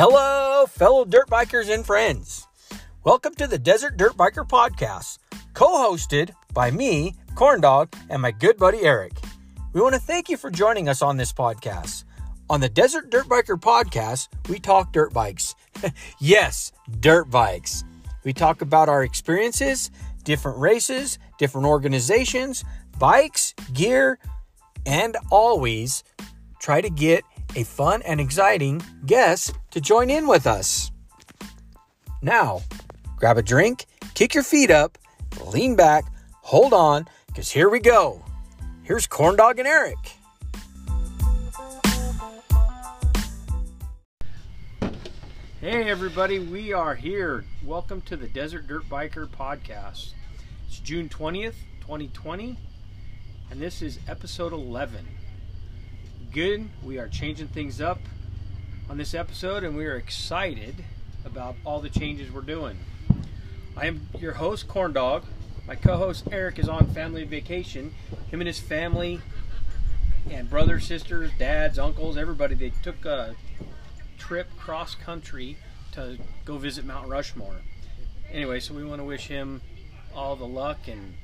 Hello, fellow dirt bikers and friends. Welcome to the Desert Dirt Biker Podcast, co hosted by me, Corn Dog, and my good buddy Eric. We want to thank you for joining us on this podcast. On the Desert Dirt Biker Podcast, we talk dirt bikes. yes, dirt bikes. We talk about our experiences, different races, different organizations, bikes, gear, and always try to get a fun and exciting guest to join in with us. Now, grab a drink, kick your feet up, lean back, hold on, because here we go. Here's Corn Dog and Eric. Hey, everybody, we are here. Welcome to the Desert Dirt Biker Podcast. It's June 20th, 2020, and this is episode 11 good. We are changing things up on this episode, and we are excited about all the changes we're doing. I am your host, Corn Dog. My co-host Eric is on family vacation. Him and his family and brothers, sisters, dads, uncles, everybody. They took a trip cross country to go visit Mount Rushmore. Anyway, so we want to wish him all the luck and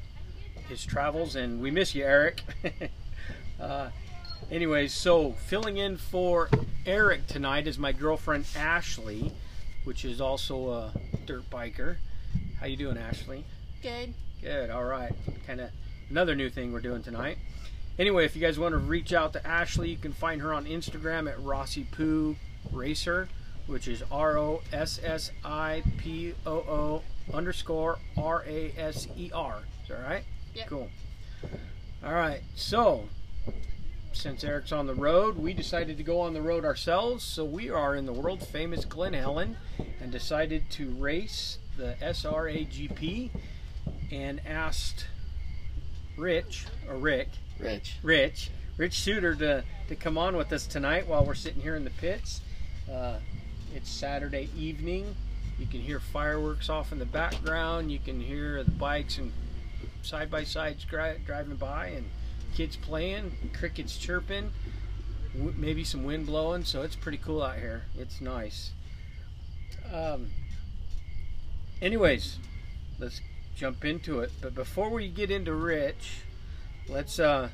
his travels, and we miss you, Eric. uh, Anyways, so filling in for Eric tonight is my girlfriend Ashley, which is also a dirt biker. How you doing, Ashley? Good. Good. All right. Kind of another new thing we're doing tonight. Anyway, if you guys want to reach out to Ashley, you can find her on Instagram at Rossi Poo Racer, which is R O S S I P O O underscore R A S E R. Is that right? Yep. Cool. All right. So since Eric's on the road, we decided to go on the road ourselves. So we are in the world famous Glen Helen and decided to race the SRAGP and asked Rich or Rick, Rich. Rich, Rich Suter to, to come on with us tonight while we're sitting here in the pits. Uh, it's Saturday evening. You can hear fireworks off in the background. You can hear the bikes and side by sides driving by and kids playing, crickets chirping, maybe some wind blowing, so it's pretty cool out here. It's nice. Um, anyways, let's jump into it. But before we get into Rich, let's uh,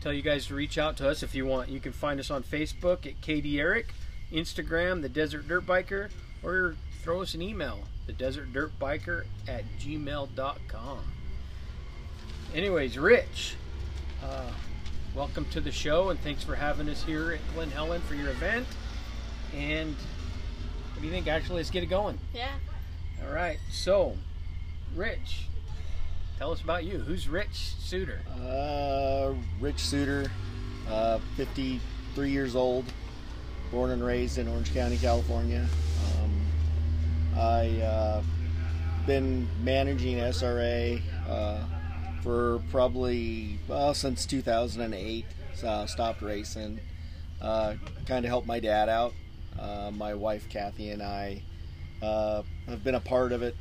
tell you guys to reach out to us if you want. You can find us on Facebook at KD Eric, Instagram, The Desert Dirt Biker, or throw us an email, The Desert Dirt Biker at gmail.com. Anyways, Rich, uh, welcome to the show, and thanks for having us here at Glen Helen for your event. And what do you think? Actually, let's get it going. Yeah. All right. So, Rich, tell us about you. Who's Rich Suter? Uh, Rich Suter, uh, 53 years old, born and raised in Orange County, California. Um, I uh, been managing SRA uh, for probably well since 2008. Uh, stopped racing. Uh, kind of helped my dad out. Uh, my wife Kathy and I uh, have been a part of it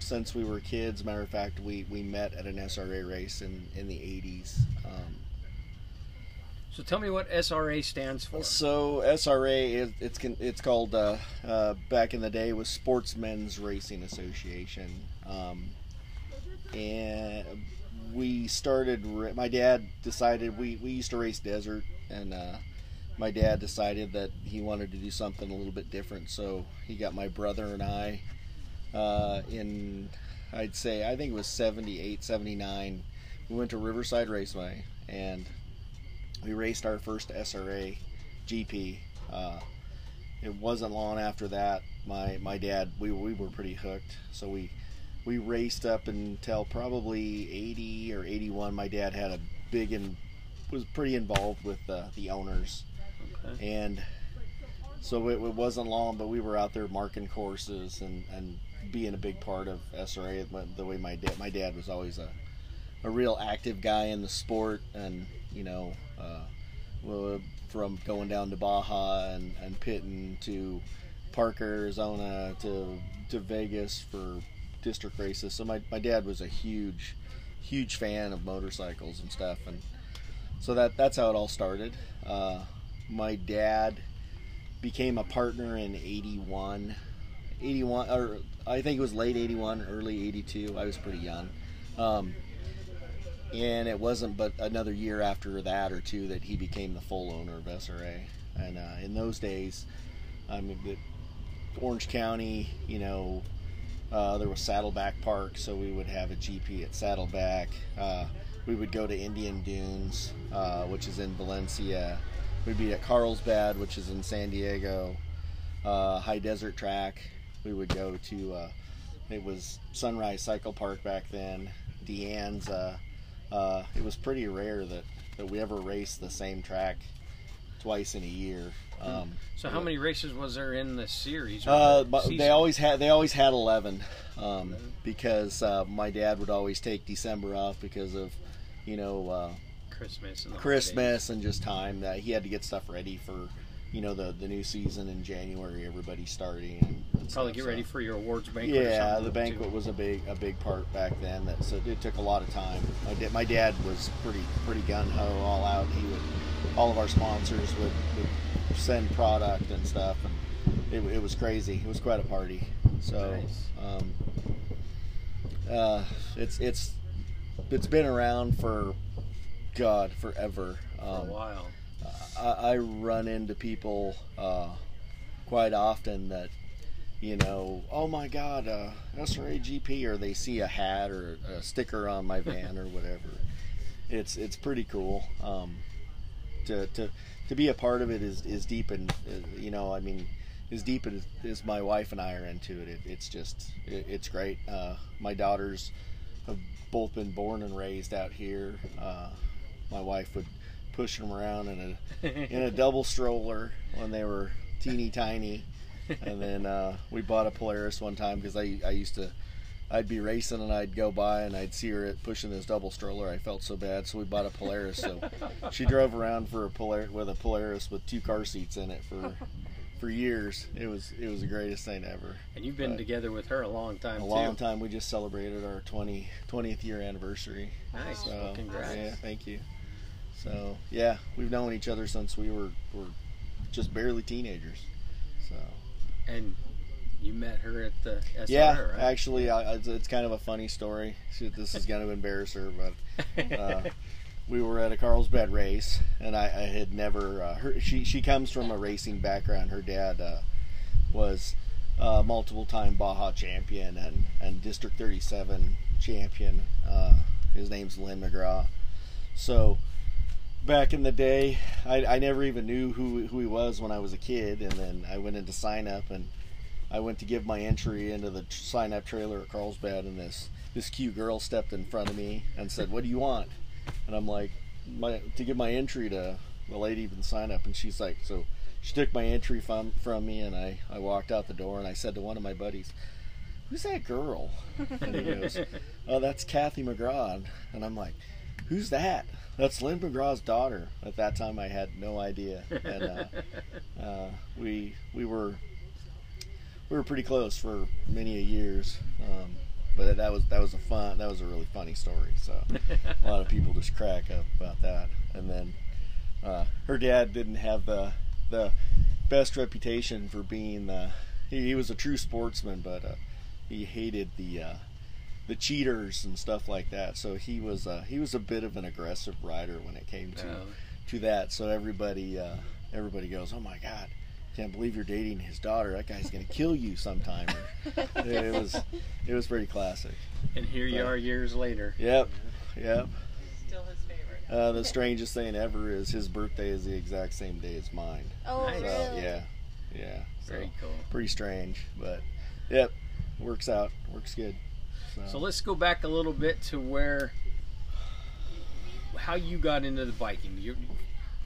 since we were kids. Matter of fact, we, we met at an SRA race in, in the 80s. Um, so tell me what SRA stands for. So SRA is it's it's called uh, uh, back in the day was Sportsmen's Racing Association, um, and we started. My dad decided we we used to race desert, and uh, my dad decided that he wanted to do something a little bit different. So he got my brother and I uh, in I'd say I think it was 78, 79. We went to Riverside Raceway and we raced our first SRA GP. Uh, it wasn't long after that. My my dad we we were pretty hooked, so we we raced up until probably 80 or 81. My dad had a big and was pretty involved with uh, the owners, okay. and so it, it, wasn't long. But we were out there marking courses and, and being a big part of SRA. The way my dad my dad was always a a real active guy in the sport, and you know, uh, from going down to Baja and, and pitting to Parker, Arizona to to Vegas for district races. So my, my dad was a huge, huge fan of motorcycles and stuff, and so that that's how it all started. Uh, my dad became a partner in 81 81 or i think it was late 81 early 82 i was pretty young um, and it wasn't but another year after that or two that he became the full owner of sra and uh, in those days i mean orange county you know uh, there was saddleback park so we would have a gp at saddleback. Uh, we would go to indian dunes uh, which is in valencia. We'd be at carlsbad which is in san diego. Uh, high desert track we would go to uh, it was sunrise cycle park back then. Deanne's uh, it was pretty rare that, that we ever raced the same track twice in a year um, So how many races was there in the series? uh, the they always had they always had eleven, um, because uh, my dad would always take December off because of, you know, uh, Christmas and Christmas and just time that he had to get stuff ready for, you know, the the new season in January. Everybody starting and, and holidays. Probably stuff, get so- ready for your awards banquet. or Yeah, the banquet too. was a big a big part back then. That so it took a lot of time. My, da- my dad was pretty pretty gun ho all out. He would all of our sponsors would, would send product and stuff, and it, it was crazy. It was quite a party. So Nice. um, uh, it's it's it's been around for God forever. for a Um, while. I, I run into people uh, quite often that you know, oh my God, uh, SRA GP, or they see a hat or a sticker on my van or whatever. It's it's pretty cool. Um, to, to to be a part of it is is deep and uh, you know, I mean, as deep as, as my wife and I are into it, it it's just it, it's great. Uh, my daughters have both been born and raised out here. Uh, my wife would push them around in a in a double stroller when they were teeny tiny. And then uh, we bought a Polaris one time because I, I used to, I'd be racing and I'd go by and I'd see her pushing this double stroller. I felt so bad, so we bought a Polaris. So she drove around for a Polaris with a Polaris with two car seats in it for for years. It was it was the greatest thing ever. and you've been but- together with her a long time A too. long time. We just celebrated our 20, 20th year anniversary. Nice. So Well, congrats. yeah, thank you. So yeah, we've known each other since we were were just barely teenagers. So And you met her at the SR, yeah, right? actually, I, it's, it's kind of a funny story. This is going to embarrass her, but uh, we were at a Carlsbad race, and I, I had never. Uh, her, she she comes from a racing background. Her dad uh, was uh, multiple time Baja champion and and District 37 champion. Uh, his name's Lynn McGraw. So back in the day, I, I never even knew who who he was when I was a kid, and then I went into sign up and I went to give my entry into the sign up trailer at Carlsbad, and this this cute girl stepped in front of me and said, "What do you want?" And I'm like, my, "To give my entry to the lady in sign up," and she's like, "So." She took my entry from from me, and I, I walked out the door, and I said to one of my buddies, "Who's that girl?" And he goes, "Oh, that's Kathy McGraw." And I'm like, "Who's that?" That's Lynn McGraw's daughter. At that time, I had no idea, and uh, uh, we we were we were pretty close for many a years. Um, but that was that was a fun that was a really funny story. So a lot of people just crack up about that. And then uh, her dad didn't have the the best reputation for being the he, he was a true sportsman, but uh, he hated the uh, the cheaters and stuff like that. So he was uh, he was a bit of an aggressive rider when it came to to that. So everybody uh, everybody goes, "Oh my God, can't believe you're dating his daughter. That guy's gonna kill you sometime." Or, it was it was pretty classic. and here you Yeah. are years later. Yep, yep. Still his favorite. Uh, the strangest thing ever is his birthday is the exact same day as mine. Oh, Nice. So really? yeah, yeah. So, Very cool. pretty strange, but yep, works out. Works good. So, So let's go back a little bit to where how you got into the biking. You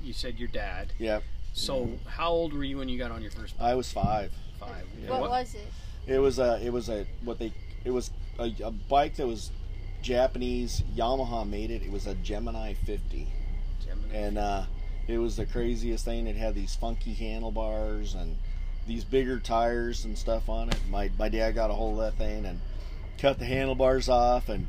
you said your dad. yep, So how old were you when you got on your first bike? I was five. five? Yeah. What was it? It was a it was a what they it was a, a bike that was Japanese. Yamaha made it. It was a Gemini 50. Gemini? and uh, it was the craziest thing. It had these funky handlebars and these bigger tires and stuff on it. My my dad got a hold of that thing and cut the handlebars off and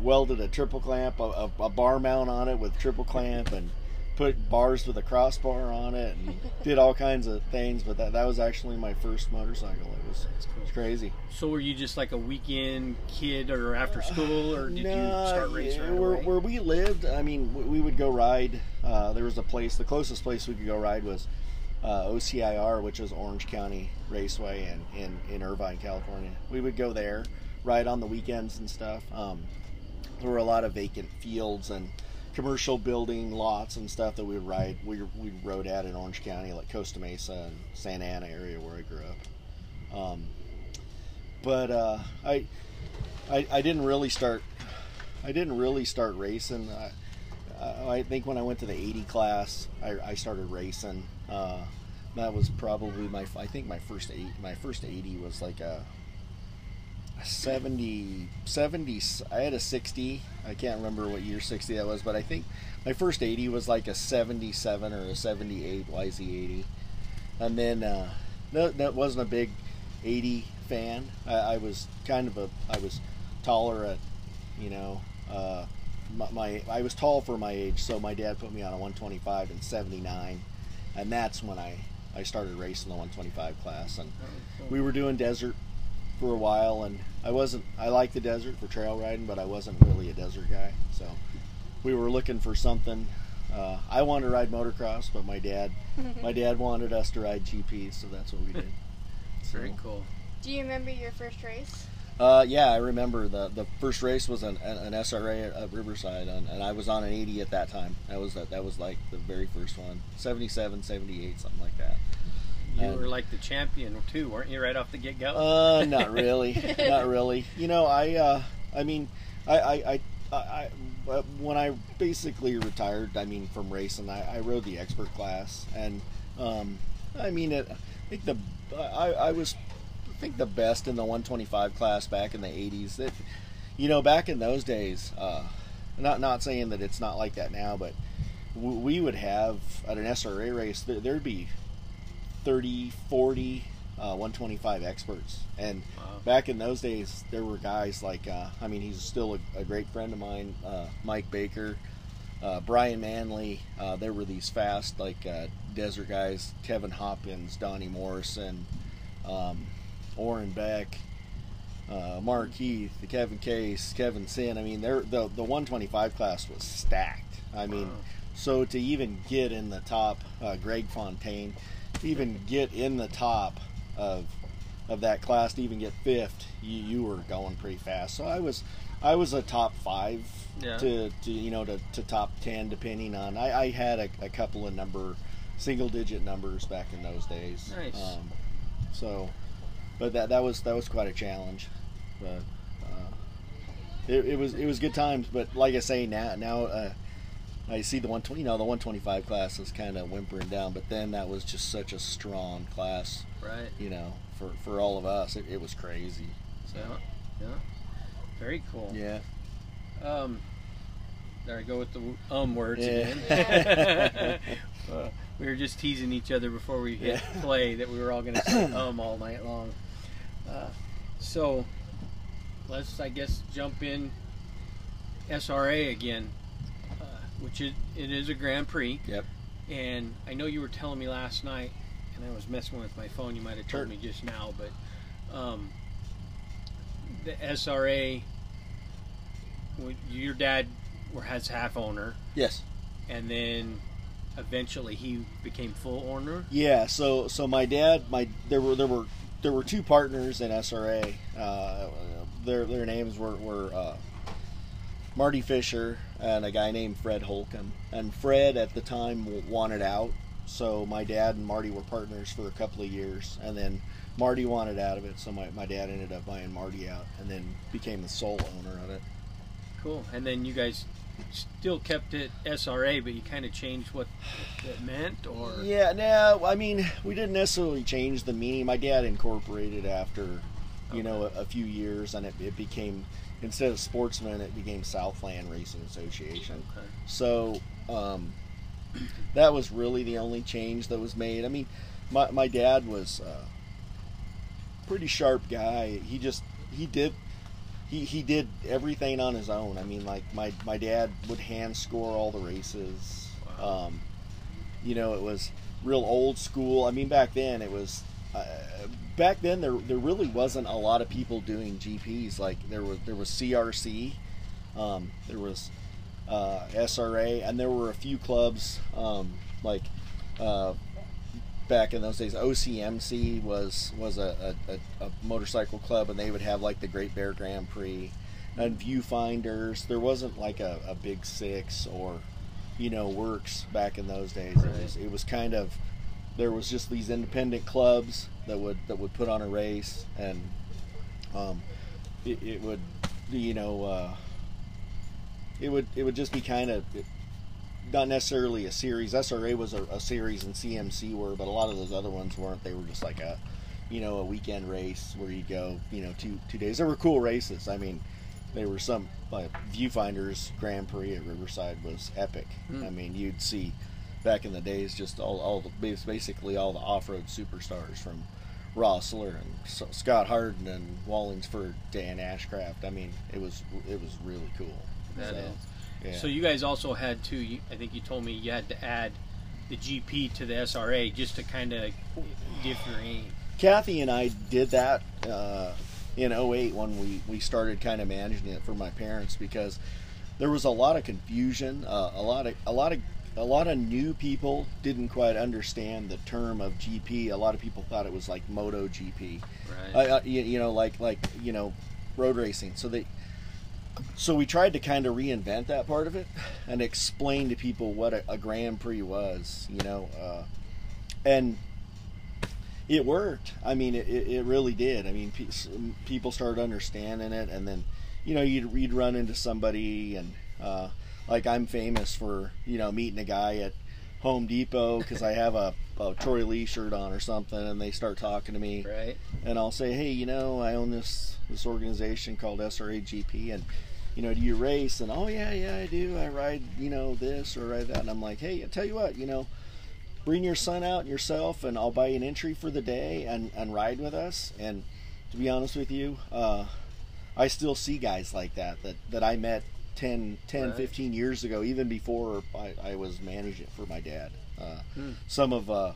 welded a triple clamp, a, a, a bar mount on it with triple clamp, and put bars with a crossbar on it and did all kinds of things. But that that was actually my first motorcycle. It was, it was crazy. So were you just like a weekend kid or after school, or did you start racing yeah, right where, where we lived, I mean, w- we would go ride. Uh, there was a place, the closest place we could go ride was uh, OCIR, which is Orange County Raceway in, in, in Irvine, California. We would go there, ride on the weekends and stuff. Um, there were a lot of vacant fields and commercial building lots and stuff that we would ride. We, we rode at in Orange County, like Costa Mesa and Santa Ana area where I grew up. Um, but uh, I, I, I didn't really start. I didn't really start racing. I, I think when I went to the 80 class, I, I started racing. Uh, that was probably my. I think my first eight. My first 80 was like a 70, 70. I had a 60. I can't remember what year 60 that was, but I think my first 80 was like a 77 or a 78 YZ80. And then uh, that, that wasn't a big 80 fan. I, I was kind of a. I was taller at, you know, uh, my, my I was tall for my age, so my dad put me on a 125 and '79, and that's when I I started racing the 125 class, and we were doing desert for a while, and I wasn't. I like the desert for trail riding, but I wasn't really a desert guy, so we were looking for something. Uh, I wanted to ride motocross, but my dad, my dad wanted us to ride GP, so that's what we did. It's very cool. Do you remember your first race? Uh, yeah, I remember the the first race was an, an SRA at, at Riverside, and, and I was on an 80 at that time. That was that that was like the very first one, 77, 78, something like that. You And- were like the champion too, weren't you? Right off the get go. Uh, not really, not really. You know, I uh, I mean, I I, I, I uh, when I basically retired, I mean, from racing, I, I rode the expert class, and um, I mean, it, I think the I, I was I think the best in the 125 class back in the 80s. That you know, back in those days, uh, not not saying that it's not like that now, but we would have at an SRA race there'd be 30, 40 uh, 125 experts, and Wow. back in those days there were guys like uh, I mean he's still a, a great friend of mine, uh, Mike Baker. Uh, Brian Manley, uh, there were these fast like uh, desert guys, Kevin Hopkins, Donnie Morrison, um, Orrin Beck, uh, Mark Heath, the Kevin Case, Kevin Sin. I mean, they're, the the 125 class was stacked. I mean, Wow. so to even get in the top, uh, Greg Fontaine, to even get in the top of of that class, to even get fifth, you, you were going pretty fast. So I was I was a top five Yeah. to, to you know to, to top ten depending on. I, I had a, a couple of number single digit numbers back in those days. Nice. Um, so, but that that was that was quite a challenge. But uh, it, it was it was good times. But like I say now now. Uh, I see the 120, you know, the 125 class is kind of whimpering down, but then that was just such a strong class, right. you know, for, for all of us. It, it was crazy. So, Yeah. Yeah. Very cool. yeah. Um, there I go with the um words Yeah. again. uh, we were just teasing each other before we hit Yeah. play that we were all going to say um all night long. Uh, so let's, I guess, jump in SRA again, which it, it is a Grand Prix. Yep. And I know you were telling me last night, and I was messing with my phone. You might have told Sure. me just now, but um, the SRA, your dad were- has half owner, Yes. and then eventually he became full owner. Yeah. So so my dad, my there were there were there were two partners in SRA. Uh, their their names were were uh, Marty Fisher and a guy named Fred Holcomb. And Fred at the time wanted out, so my dad and Marty were partners for a couple of years, and then Marty wanted out of it, so my, my dad ended up buying Marty out, and then became the sole owner of it. Cool. And then you guys still kept it SRA, but you kind of changed what it meant, or Yeah, no, I mean, we didn't necessarily change the meaning. My dad incorporated after, you know, a, a few years, and it, it became instead of Sportsman, it became Southland Racing Association. Okay. So um, that was really the only change that was made. I mean, my my dad was a pretty sharp guy. He just he did. He, he did everything on his own. I mean, like my, my dad would hand score all the races. Um, you know, it was real old school. I mean, back then it was. Uh, back then there there really wasn't a lot of people doing GPs. Like there was there was CRC, um, there was uh, SRA, and there were a few clubs um, like uh, back in those days. OCMC was was a, a, a, motorcycle club, and they would have like the Great Bear Grand Prix and viewfinders. There wasn't like a, a big six or you know works back in those days. Right. It was it was kind of there was just these independent clubs that would that would put on a race and um, it, it would you know uh, it would it would just be kind of not necessarily a series. SRA was a, a, series and CMC were, but a lot of those other ones weren't. They were just like a you know a weekend race where you go you know two two days. They were cool races. I mean, they were some like Viewfinders Grand Prix at Riverside was epic. Hmm. I mean, you'd see back in the days just all all the basically all the off road superstars from Roeseler and Scott Harden and Wallingsford, Dan Ashcraft. I mean, it was it was really cool. That so, is. yeah. So you guys also had to. You, I think you told me you had to add the GP to the SRA just to kind of differentiate. Kathy and I did that uh, in 08 when we, we started kind of managing it for my parents because there was a lot of confusion, uh, a lot of a lot of a lot of new people didn't quite understand the term of GP. A lot of people thought it was like Moto GP, Right. uh, you, you know, like like you know, road racing. So they, so we tried to kind of reinvent that part of it and explain to people what a, a Grand Prix was, you know, uh, and it worked. I mean, it, it really did. I mean, pe- people started understanding it, and then, you know, you'd, you'd run into somebody, and uh, like I'm famous for, you know, meeting a guy at Home Depot because I have a, a Troy Lee shirt on or something, and they start talking to me, right. and I'll say, hey, you know, I own this this organization called SRAGP, and you know, do you race? And oh yeah, yeah, I do. I ride, you know, this or ride that, and I'm like, hey, I tell you what, you know bring your son out and yourself and I'll buy an entry for the day and, and ride with us. And to be honest with you, uh, I still see guys like that, that, that I met 10, 10 Right. 15 years ago, even before I, I was managing for my dad. Uh, Hmm. Some of, uh,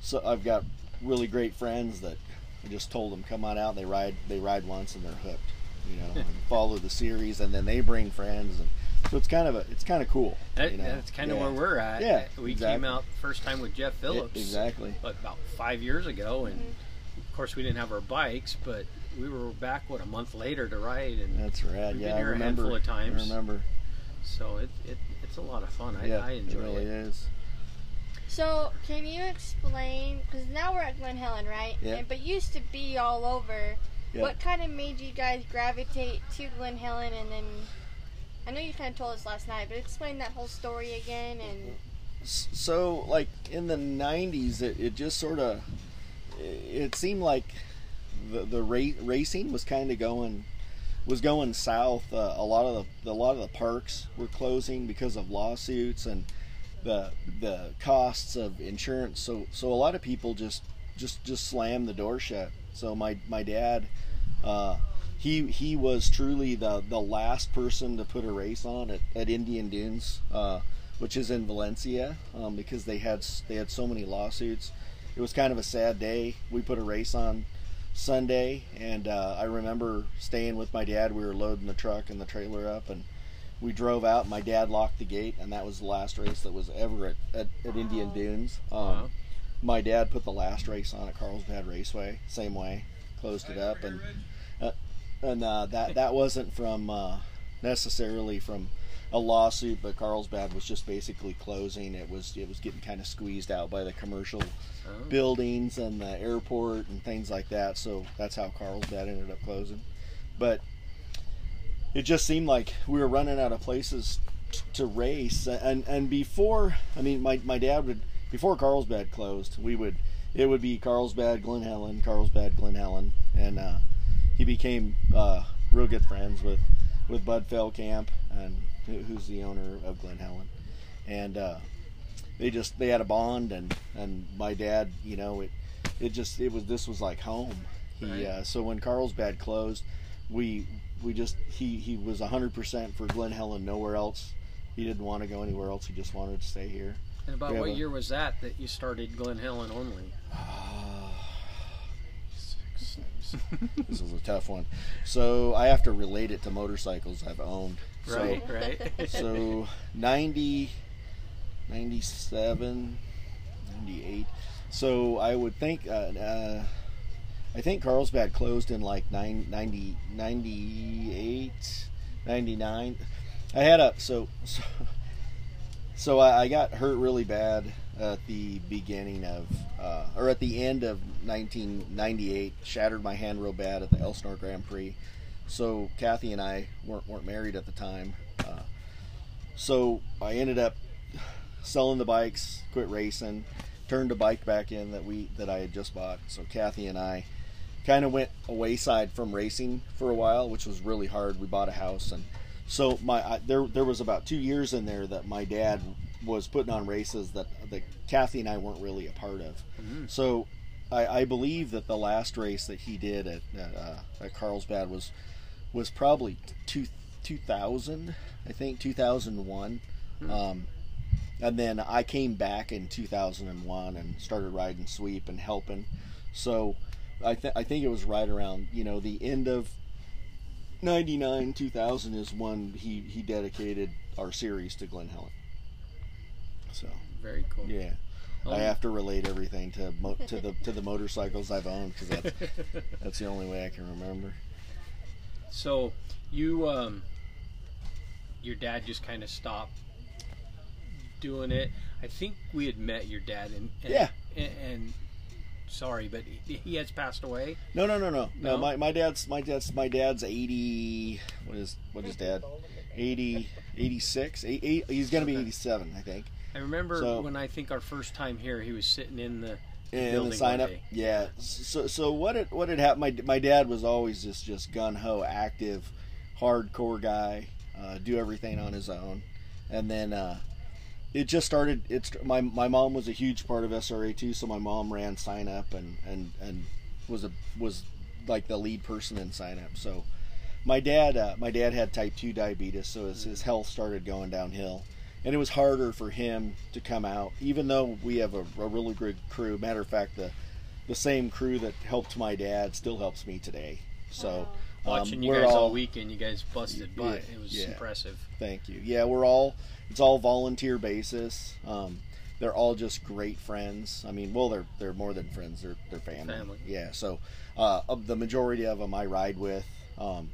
so I've got really great friends that I just told them, come on out they ride, they ride once and they're hooked, you know, and follow the series and then they bring friends. And so it's kind of a, it's kind of cool. That, you know? That's kind of where we're at. Yeah, we exactly. came out first time with Jeff Phillips. exactly. What, about five years ago, and of course we didn't have our bikes, but we were back what a month later to ride, and That's rad. We've yeah, been I here a remember. handful of times. I remember. so it, it it's a lot of fun. I, yeah, I enjoy it really it. is. So, can you explain? Because now we're at Glen Helen, right? Yeah. And, but used to be all over. Yeah. What kind of made you guys gravitate to Glen Helen? And then, I know you kind of told us last night, but explain that whole story again. And So, like in the '90s, it, it just sort of it seemed like the the ra- racing was kind of going was going south. Uh, a lot of the a lot of the parks were closing because of lawsuits and the the costs of insurance. So so a lot of people just just just slammed the door shut. So my my dad. Uh, he he was truly the the last person to put a race on at, at Indian Dunes, uh, which is in Valencia, um, because they had they had so many lawsuits. It was kind of a sad day. We put a race on Sunday, and uh, I remember staying with my dad. We were loading the truck and the trailer up, and we drove out. My dad locked the gate, and that was the last race that was ever at, at, at Indian Dunes. Um, Wow. My dad put the last race on at Carlsbad Raceway, same way, closed it up, and uh, and uh, that that wasn't from uh, necessarily from a lawsuit, but Carlsbad was just basically closing. It was it was getting kind of squeezed out by the commercial Oh. buildings and the airport and things like that. So that's how Carlsbad ended up closing. But it just seemed like we were running out of places t- to race. And and before, I mean, my my dad would before Carlsbad closed, we would it would be Carlsbad, Glen Helen, Carlsbad, Glen Helen, and uh, he became uh, real good friends with with Bud Feldkamp and who's the owner of Glen Helen, and. Uh, they just they had a bond and and my dad you know it it just it was this was like home he Right. uh, so when carlsbad closed we we just he he was 100% for glen helen nowhere else he didn't want to go anywhere else. He just wanted to stay here. And about what a- year was that that you started Glen Helen only? Six, six. this is a tough one. So I have to relate it to motorcycles I've owned. So, Right, right. so 90, 97, 98. So I would think, uh, uh, I think Carlsbad closed in like nine, 90, 98, 99. I had a, so, so, so I, I got hurt really bad at the beginning of, uh, or at the end of 1998. Shattered my hand real bad at the Elsinore Grand Prix. So Kathy and I weren't weren't married at the time. Uh, so I ended up selling the bikes, quit racing, turned a bike back in that we that I had just bought. So Kathy and I kind of went a wayside from racing for a while, which was really hard. We bought a house and so my I, there there was about two years in there that my dad was putting on races that that Kathy and I weren't really a part of. Mhm. So I, I believe that the last race that he did at at, uh, at Carlsbad was was probably two, 2000, I think 2001. Hmm. Um, and then I came back in 2001 and started riding sweep and helping. So I, th- I think it was right around you know the end of 99 2000 is when he he dedicated our series to Glen Helen. So Very cool. yeah. Um, I have to relate everything to mo- to the to the motorcycles I've owned because that's that's the only way I can remember. So you, um, your dad just kind of stopped doing it. I think we had met your dad, and, and Yeah. and, and sorry, but he, he has passed away. No, no, no, no, no. My, my dad's my dad's my dad's eighty. What is what is dad? 80, 86. Eight, eight, he's gonna be eighty seven, I think. I remember So- when I think our first time here, he was sitting in the And the sign up, day. yeah. So so what it what had happened? My my dad was always just just gun ho active, hardcore guy. Uh, do everything on his own, and then uh, it just started. It's my my mom was a huge part of SRA too, so my mom ran sign up and and and was a was like the lead person in sign up. So my dad uh, my dad had type two diabetes, so his, his health started going downhill, and it was harder for him to come out, even though we have a, a really good crew. Matter of fact, the the same crew that helped my dad still helps me today. So. watching um, you we're guys all, all- weekend. You guys busted butt. Yeah, it was yeah. impressive. Thank you. Yeah, we're all it's all volunteer basis. Um, they're all just great friends. I mean, well, they're they're more than friends. They're they're family. Family. Yeah. So, uh, of the majority of them, I ride with. Um,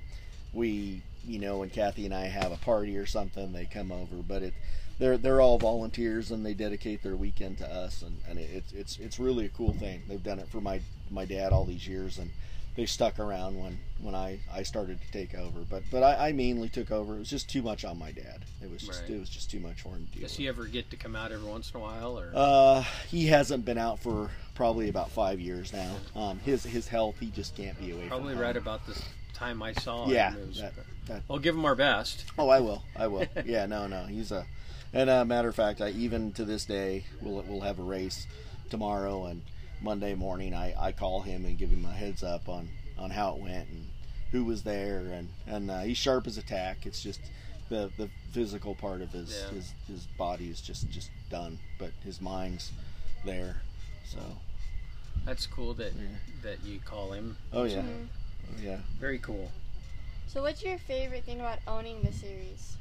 we, you know, when Kathy and I have a party or something, they come over. But it, they're they're all volunteers and they dedicate their weekend to us, and, and it's it's it's really a cool thing. They've done it for my my dad all these years, and they stuck around when when I I started to take over. But but I, I mainly took over. It was just too much on my dad. It was just Right. it was just too much for him to do. Does he ever get to come out every once in a while, or Uh, he hasn't been out for probably about five years now. Um, his his health, he just can't be away probably right about the time I saw Yeah, him? It was- that- that- We'll give him our best. Oh, I will. I will. yeah, no, no. He's a. And uh, matter of fact, I even to this day, we'll we'll have a race tomorrow and Monday morning. I, I call him and give him a heads up on on how it went and who was there and and uh, he's sharp as a tack. It's just the the physical part of his Yeah. his, his body is just just done, but his mind's there. So That's cool that Yeah. that you call him. oh yeah, Mhm. oh, yeah. Very cool. So, what's your favorite thing about owning the series?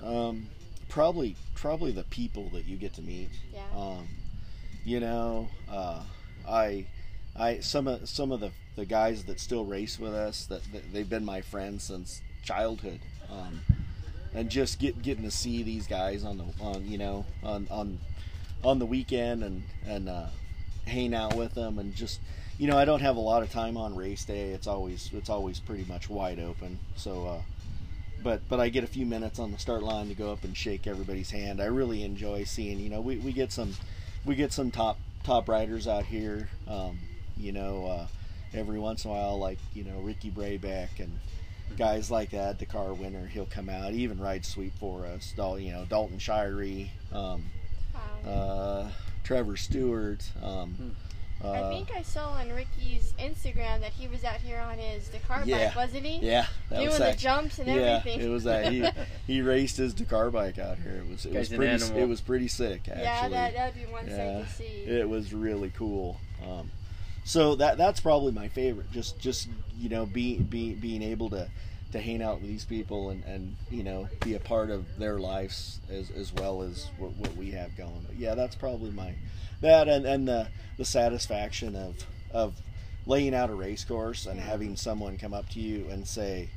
Um, probably probably the people that you get to meet. Yeah. Um, you know, uh, I, I some of some of the, the guys that still race with us that, that they've been my friends since childhood, um, and just get getting to see these guys on the on you know on on on the weekend and and uh, hang out with them and just you know I don't have a lot of time on race day. It's always it's always pretty much wide open. So. Uh, but but I get a few minutes on the start line to go up and shake everybody's hand. I really enjoy seeing. You know, we, we get some we get some top top riders out here. Um, you know, uh, every once in a while, like you know Ricky Brabec and guys like that. Dakar winner, he'll come out. He even ride sweep for us. Dal, you know Dalton Shirey, um, Wow. uh, Trevor Stewart. Um, Uh, I think I saw on Ricky's Instagram that he was out here on his Dakar Yeah. bike, wasn't he? yeah, that Doing was the act- jumps and yeah, everything. it was that he he raced his Dakar bike out here. It was it was Guy's an pretty animal. it was pretty sick actually. yeah, that that'd be one Yeah, sight to see. It was really cool. Um, so that that's probably my favorite. Just just you know be, be, being able to to hang out with these people and, and you know be a part of their lives as, as well as what, what we have going. But yeah, that's probably my that and, and the the satisfaction of of laying out a race course and having someone come up to you and say.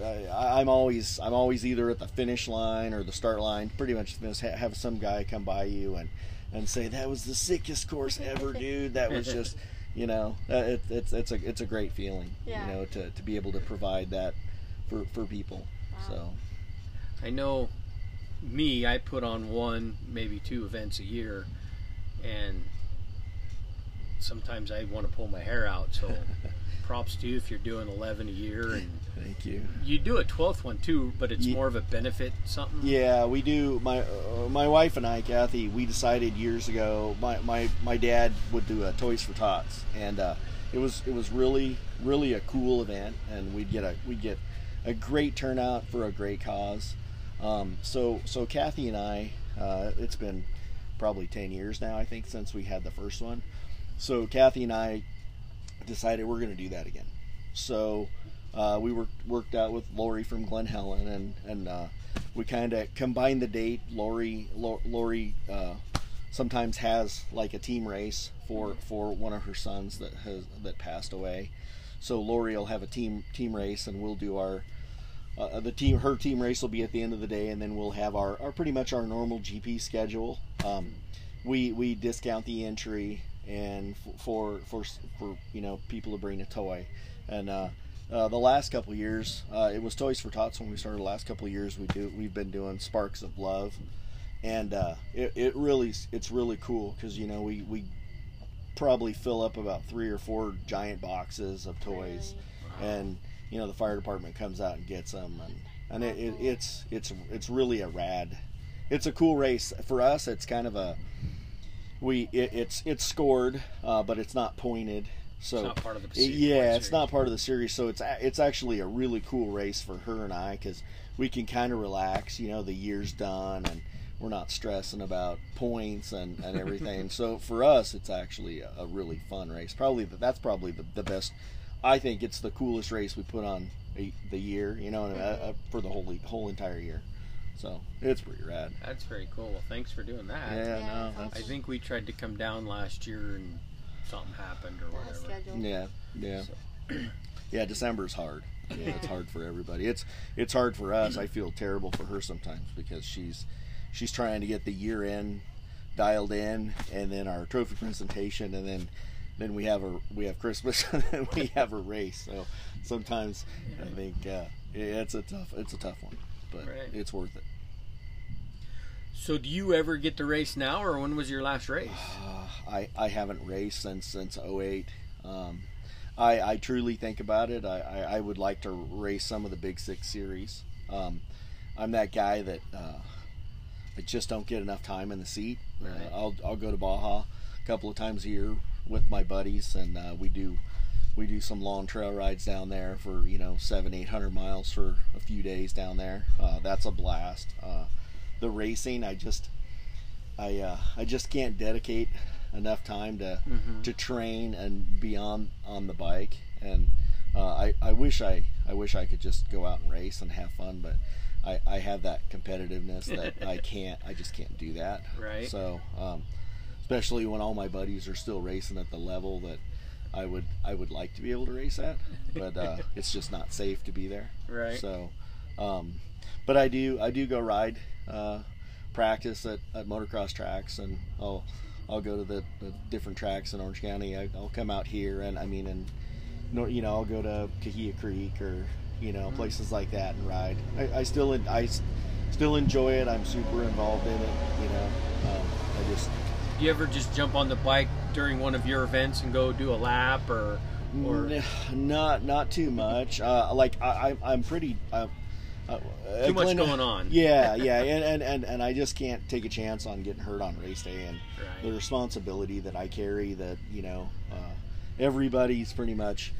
I- I'm always I'm always either at the finish line or the start line. Pretty much have some guy come by you and and say that was the sickest course ever, dude. That was just, you know, uh, it, it's it's a it's a great feeling, Yeah. you know, to, to be able to provide that for for people. So I know me, I put on one, maybe two events a year, and sometimes I want to pull my hair out. So props to you if you're doing 11 a year. And thank you. you do a 12th one too, but it's Ye- more of a benefit something. Yeah, we do. My uh, my wife and I, Kathy, we decided years ago. My my, my dad would do a Toys for Tots, and uh, it was it was really really a cool event, and we'd get a we'd get a great turnout for a great cause. Um, so so Kathy and I, uh, it's been probably ten years now, I think, since we had the first one. So Kathy and I decided we're going to do that again. So uh, we worked worked out with Lori from Glen Helen, and and uh, we kind of combined the date. Lori Lori uh, sometimes has like a team race for for one of her sons that has that passed away. So Lori will have a team team race, and we'll do our uh, the team her team race will be at the end of the day, and then we'll have our, our pretty much our normal GP schedule. Um, we we discount the entry and for for for you know people to bring a toy, and uh, uh, the last couple years uh, it was Toys for Tots when we started. The last couple years we do we've been doing Sparks of Love, and uh, it it really it's really cool because you know we we probably fill up about three or four giant boxes of toys. And you know the fire department comes out and gets them and and it, it, it's it's it's really a rad. It's a cool race. For us it's kind of a we it, it's it's scored uh, but it's not pointed. So It's not part of the it- yeah it's not part of the series. So it's it's actually a really cool race for her and I because we can kind of relax you know the year's done and we're not stressing about points and, and everything so for us it's actually a, a really fun race probably the, that's probably the, the best I think it's the coolest race we put on a, the year, you know, and, uh, uh, for the whole whole entire year. So it's pretty rad. That's very cool. Well, thanks for doing that. Yeah, Yeah, no, that's I think we tried to come down last year and something happened or whatever. schedule. yeah, yeah, So- yeah. December's hard. Yeah, Yeah. it's hard for everybody. It's it's hard for us. I feel terrible for her sometimes because she's she's trying to get the year end dialed in, and then our trophy presentation, and then then we have a we have Christmas, and then we have a race. So sometimes I think uh, it's a tough it's a tough one, but Right. it's worth it. So, do you ever get to race now, or when was your last race? Uh, I, I haven't raced since since 08. Um, I, I truly think about it. I, I, I would like to race some of the Big Six series. Um, I'm that guy that uh, I just don't get enough time in the seat. Uh, I'll, I'll go to Baja a couple of times a year with my buddies, and uh, we do we do some long trail rides down there for you know seven eight hundred miles for a few days down there. Uh, that's a blast. Uh, the racing, I just I uh, I just can't dedicate enough time to Mhm. to train and be on on the bike. And uh, I I wish I I wish I could just go out and race and have fun, but I, I have that competitiveness that I can't I just can't do that. Right. So um, especially when all my buddies are still racing at the level that I would I would like to be able to race at, but uh, it's just not safe to be there. Right. So, um, but I do I do go ride uh, practice at, at motocross tracks, and I'll I'll go to the, the different tracks in Orange County. I, I'll come out here, and I mean, and you know I'll go to Cahuilla Creek or you know places like that and ride. I, I still I still enjoy it. I'm super involved in it. You know, um, I just Do you ever just jump on the bike during one of your events and go do a lap, or or N- not not too much. Uh, like I, I, I'm pretty. Uh, uh, Too much Glen- going on. Yeah, yeah, and, and, and, and I just can't take a chance on getting hurt on race day, and Right. the responsibility that I carry. That you know, uh, everybody's pretty much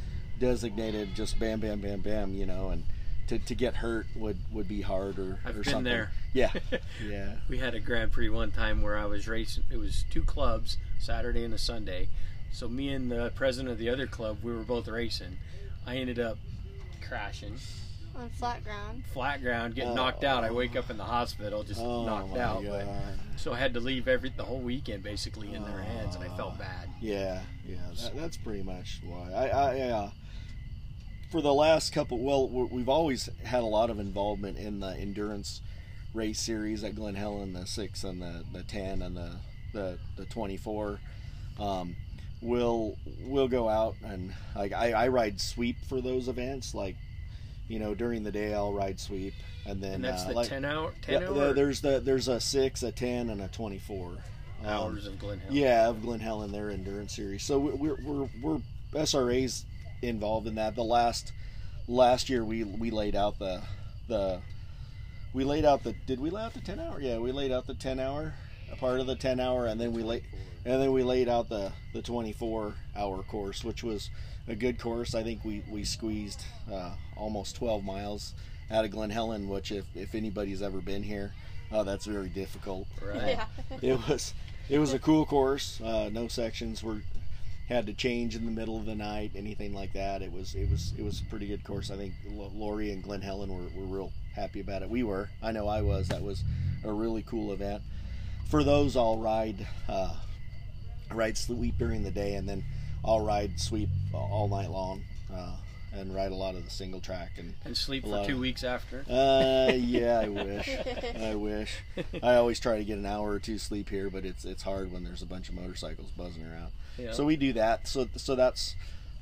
designated just bam, bam, bam, bam. You know, and to, to get hurt would, would be hard or, I've or been something. there. Yeah, yeah. We had a Grand Prix one time where I was racing. It was two clubs, Saturday and a Sunday. So me and the president of the other club, we were both racing. I ended up crashing, On flat ground. flat ground, getting Oh. knocked out. I wake up in the hospital, just Oh knocked out. But, so I had to leave every the whole weekend basically in their hands, and I felt bad. Yeah, yeah, that, that's pretty much why. I, I uh, for the last couple, well, we- we've always had a lot of involvement in the endurance race series at Glen Helen, the six and the, the ten and the the, the twenty four. Um, we'll we'll go out and like I, I ride sweep for those events. Like you know during the day I'll ride sweep, and then And that's uh, the like, ten hour, yeah, ten the- hour there's the there's a six, a ten, and a twenty four. hours of Glen Helen. Yeah, of Glen Helen, their endurance series. So we're we're we're SRA's involved in that. The last last year we we laid out the the we laid out the did we lay out the ten hour? Yeah, we laid out the ten hour a part of the ten hour, and then we laid and then we laid out the the twenty four hour course, which was a good course. I think we we squeezed uh, almost twelve miles out of Glen Helen, which if if anybody's ever been here, uh, that's very difficult. Right. Yeah. it was it was a cool course. Uh, no sections were had to change in the middle of the night, anything like that. It was it was it was a pretty good course. I think Lori and Glen Helen were, were real happy about it. We were. I know I was. That was a really cool event. For those, I'll ride uh, ride sweep during the day, and then I'll ride sweep all night long. Uh, and ride a lot of the single track and And sleep for two of- weeks after. uh yeah I wish I wish. I always try to get an hour or two sleep here, but it's it's hard when there's a bunch of motorcycles buzzing around. Yeah. So we do that. So so that's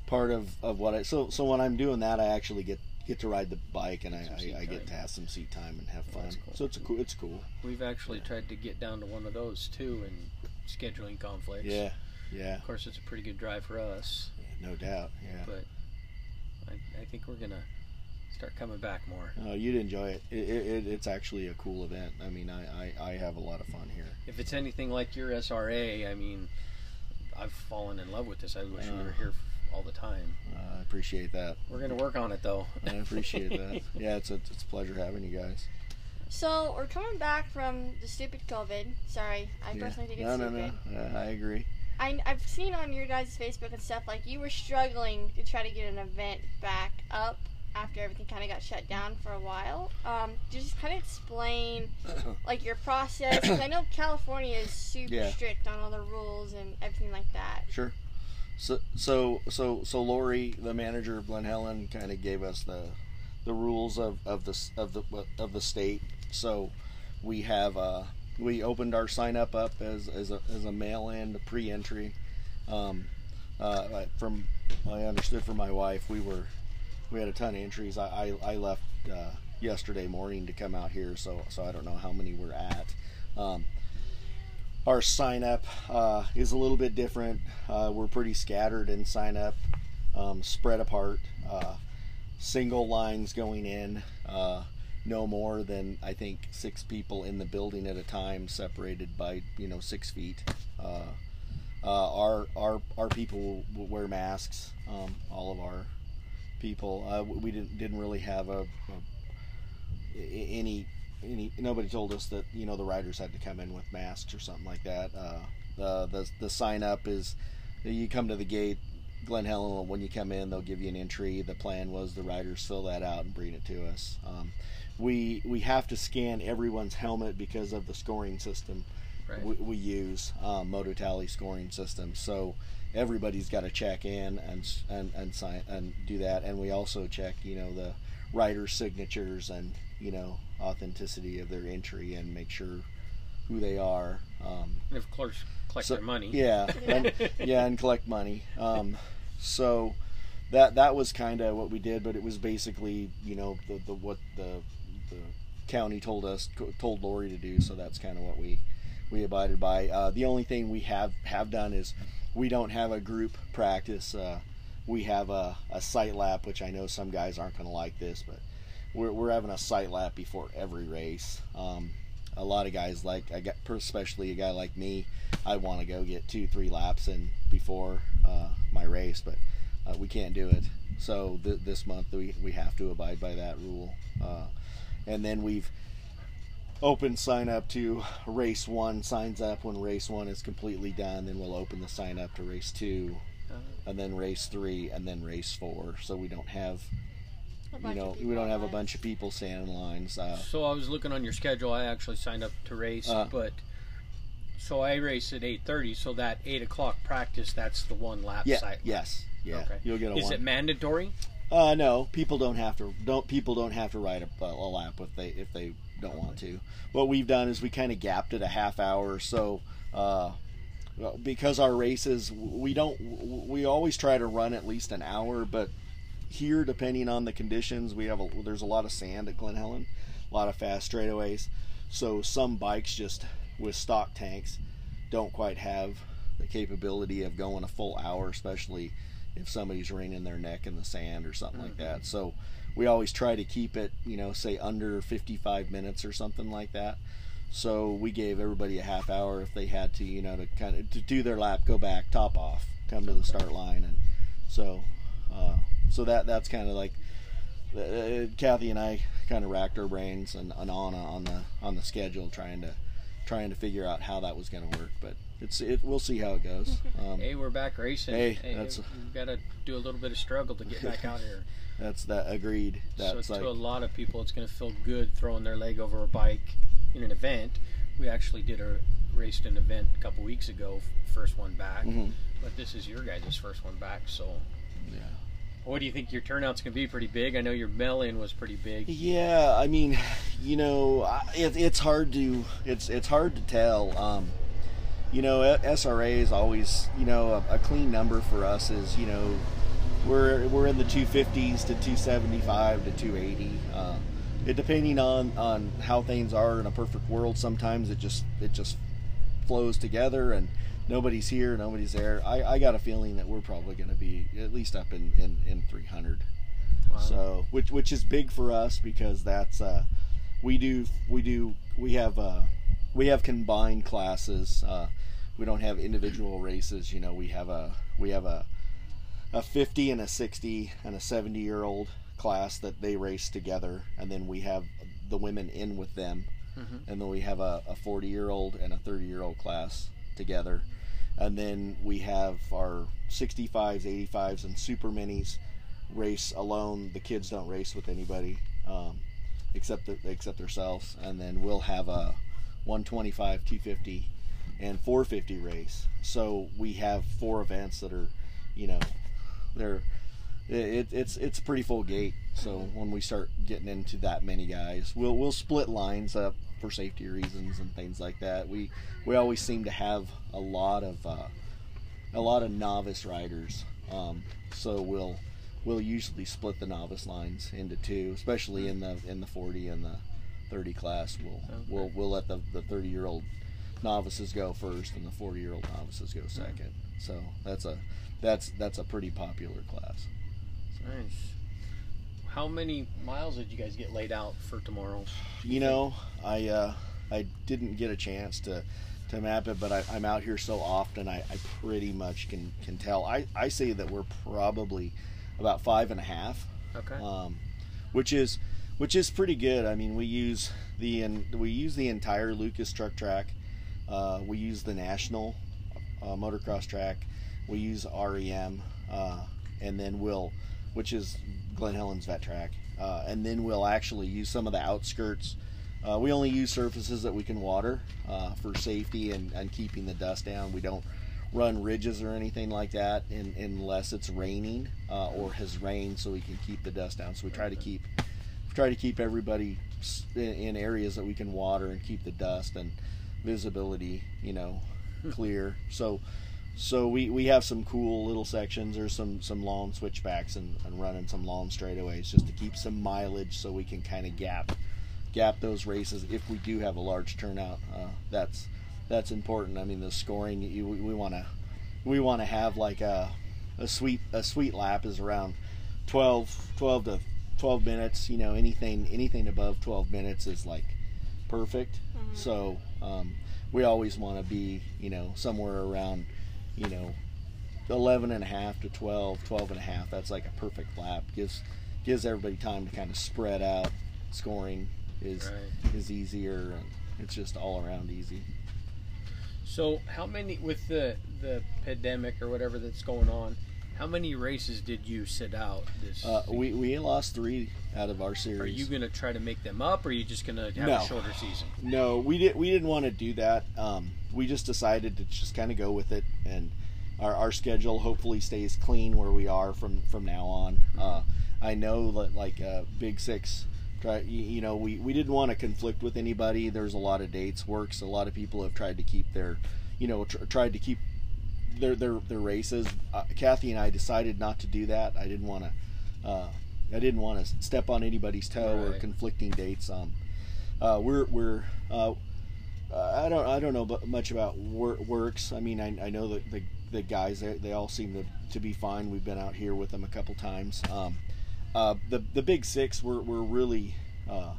part of, of what I so so when I'm doing that, I actually get get to ride the bike and I, I, I get to have some seat time and have fun. cool. So it's a cool it's cool. We've actually tried to get down to one of those too, and scheduling conflicts. Yeah, yeah, Of course, it's a pretty good drive for us, no doubt. Yeah. but I, I think we're gonna start coming back more. Oh, you'd enjoy it. It, it, it. It's actually a cool event. I mean, I, I, I have a lot of fun here. If it's anything like your SRA, I mean, I've fallen in love with this. I wish we were Uh. here all the time. Uh, I appreciate that. We're gonna work on it though. I appreciate that. Yeah, it's a, it's a pleasure having you guys. So we're coming back from the stupid COVID. Sorry, I Yeah. personally think it's No, no, stupid. no. Uh, I agree. I, I've seen on your guys' Facebook and stuff like you were struggling to try to get an event back up after everything kind of got shut down for a while. Um, just kind of explain like your process. 'cause I know California is super Yeah. strict on all the rules and everything like that. Sure. So so so so Lori, the manager of Glen Helen, kind of gave us the the rules of, of the of the of the state. So we have uh, we opened our sign up up as as a, as a mail in pre entry. Um, uh, from I understood from my wife, we were we had a ton of entries. I I, I left uh, yesterday morning to come out here, so so I don't know how many we're at. Um, our sign up uh, is a little bit different. Uh, we're pretty scattered in sign up, um, spread apart, uh, single lines going in, uh, no more than I think six people in the building at a time, separated by you know six feet. Uh, uh, our our our people will wear masks. Um, all of our people. Uh, we didn't didn't really have a, a any any nobody told us that you know the riders had to come in with masks or something like that. Uh, the the the sign up is you come to the gate. Glen Helen, when you come in, they'll give you an entry. The plan was the riders fill that out and bring it to us. Um, we we have to scan everyone's helmet because of the scoring system Right. we, we use um, Moto Tally scoring system. So everybody's got to check in and and and sign and do that. And we also check, you know, the rider's signatures and you know authenticity of their entry and make sure who they are. Um, and of course, collect So- their money. yeah, and, yeah, and collect money. Um, so that that was kind of what we did, but it was basically you know the, the what the the county told us told Lori to do. So that's kind of what we we abided by. Uh, the only thing we have have done is we don't have a group practice. Uh, we have a, a site lap, which I know some guys aren't going to like this, but we're, we're having a sight lap before every race. Um, a lot of guys like I got, especially a guy like me, I want to go get two, three laps in before uh, my race, but uh, we can't do it. So th- this month we we have to abide by that rule. Uh, and then we've opened sign up to race one signs up when race one is completely done then we'll open the sign up to race two Uh-huh. and then race three and then race four so we don't have A you bunch of know we people don't have a bunch of people standing in lines uh, So I was looking on your schedule. I actually signed up to race, Uh. but so I race at eight thirty. So that eight o'clock practice, that's the one lap yeah site. yes yeah Okay. you'll get a Is one it mandatory? uh no people don't have to don't people don't have to ride a, a lap if they if they don't want to what we've done is we kind of gapped it a half hour or so uh because our races we don't we always try to run at least an hour but here depending on the conditions we have a there's a lot of sand at glen helen a lot of fast straightaways so some bikes just with stock tanks don't quite have the capability of going a full hour especially if somebody's wringing their neck in the sand or something like that. So we always try to keep it you know say under 55 minutes or something like that. So we gave everybody a half hour if they had to, you know, to kind of to do their lap, go back, top off, come to the start line, and so uh, so that that's kind of like uh, Kathy and I kind of racked our brains and, and Anna on the on the schedule, trying to trying to figure out how that was going to work. But it's it we'll see how it goes. Um, Hey, we're back racing. Hey, that's- we've got to do a little bit of struggle to get back out here. that's that agreed. That's so like to a lot of people, it's going to feel good throwing their leg over a bike in an event. We actually did a raced an event a couple weeks ago, first one back. mhm, But this is your guys' first one back. So, yeah. What do you think your turnout's going to be? Pretty big. I know your mail-in was pretty big. Yeah, I mean, you know, it, it's hard to it's it's hard to tell. Um, you know, SRA is always you know a, a clean number for us is you know we're we're in the 250s to 275 to 280. Uh, it depending on on how things are in a perfect world. Sometimes it just it just flows together and nobody's here, nobody's there. I, I got a feeling that we're probably going to be at least up in in, in 300. Wow. So, which which is big for us because that's uh, we do we do we have uh, we have combined classes. Uh, we don't have individual races. You know, we have a we have a a 50 and a 60 and a 70 year old class that they race together, and then we have the women in with them, Mhm. and then we have a, a 40 year old and a 30 year old class together, and then we have our 65s, 85s, and super minis race alone. The kids don't race with anybody um, except the, except themselves, and then we'll have a 125, 250, and 450 race. So we have four events that are, you know, they're it, it's it's a pretty full gate. So when we start getting into that many guys, we'll we'll split lines up for safety reasons and things like that. We we always seem to have a lot of uh, a lot of novice riders. Um, so we'll we'll usually split the novice lines into two, especially in the in the 40 and the 30 class. We'll Okay. we'll we'll let the the 30 year old novices go first and the 40 year old novices go second. So that's a that's that's a pretty popular class. Nice. How many miles did you guys get laid out for tomorrow? You know, I uh, I didn't get a chance to to map it, but I, I'm out here so often, I, I pretty much can can tell. I, I say that we're probably about five and a half, Okay. um, which is which is pretty good. I mean, we use the en- we use the entire Lucas truck track. Uh, we use the national uh, motocross track. We use REM, uh, and then we'll, which is Glen Helen's vet track, uh, and then we'll actually use some of the outskirts. Uh, we only use surfaces that we can water uh, for safety and, and keeping the dust down. We don't run ridges or anything like that in, unless it's raining uh, or has rained, so we can keep the dust down. So we try to keep try to keep everybody in, in areas that we can water and keep the dust and visibility, you know, clear. So so we, we have some cool little sections or some, some long switchbacks and, and running some long straightaways just to keep some mileage so we can kind of gap gap those races if we do have a large turnout. Uh, that's that's important. I mean, the scoring you, we want to we want to have like a a sweet a sweet lap is around 12 12 to 12 minutes. You know, anything anything above 12 minutes is like perfect. So um, we always want to be, you know, somewhere around, you know, 11 and a half to 12, 12 and a half. That's like a perfect lap. Gives gives everybody time to kind of spread out. Scoring is Right. is easier and it's just all around easy. So, how many with the the pandemic or whatever that's going on? How many races did you sit out this? Uh, we we lost three out of our series. are you going to try to make them up, or are you just going to have No. a shorter season? No, we did. We didn't want to do that. Um, we just decided to just kind of go with it, and our, our schedule hopefully stays clean where we are from from now on. Uh, I know that like uh, Big Six, try you, you know we we didn't want to conflict with anybody. There's a lot of dates works. A lot of people have tried to keep their, you know, tr- tried to keep their their their races. Uh, Kathy and I decided not to do that. I didn't want to. Uh, I didn't want to step on anybody's toe or conflicting dates. Um, uh, we're we're uh, I don't I don't know much about wor- WORCS. I mean I, I know that the the guys they, they all seem to, to be fine. We've been out here with them a couple times. Um, uh, the the big six we're we're really uh,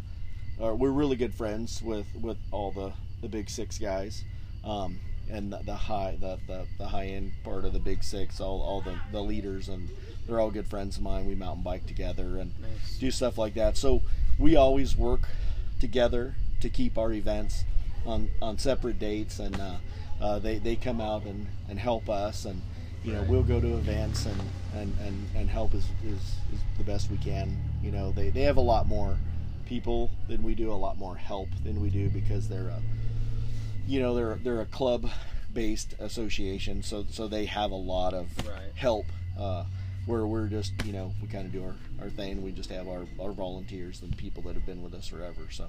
uh, we're really good friends with with all the the big six guys. Um, and the, the high the, the, the high end part of the big six all, all the, the leaders and they're all good friends of mine we mountain bike together and Nice. do stuff like that. So we always work together to keep our events on, on separate dates, and uh, uh, they, they come out and, and help us, and you know we'll go to events and, and, and, and help as, as, as the best we can. You know they, they have a lot more people than we do, a lot more help than we do because they're a you know they're they're a club based association, so so they have a lot of Right. help. Uh, where we're just you know we kind of do our, our thing. We just have our, our volunteers and people that have been with us forever. So,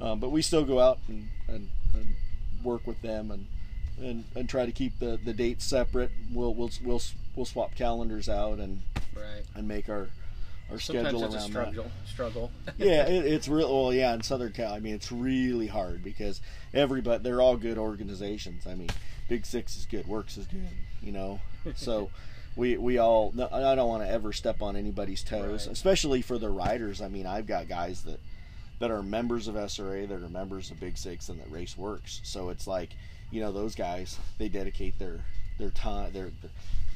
um, but we still go out and, and, and work with them and, and and try to keep the, the dates separate. We'll we'll we'll we'll swap calendars out and, Right. and make our our Sometimes schedule around struggle. Struggle. Yeah, it, it's real. Well, yeah, in Southern Cal, I mean, it's really hard because everybody they're all good organizations. I mean, Big Six is good, WORCS is good, you know. So we we all. no, I don't want to ever step on anybody's toes, Right. especially for the riders. I mean, I've got guys that that are members of SRA, that are members of Big Six, and that race WORCS. So it's like, you know, those guys they dedicate their their time, their, their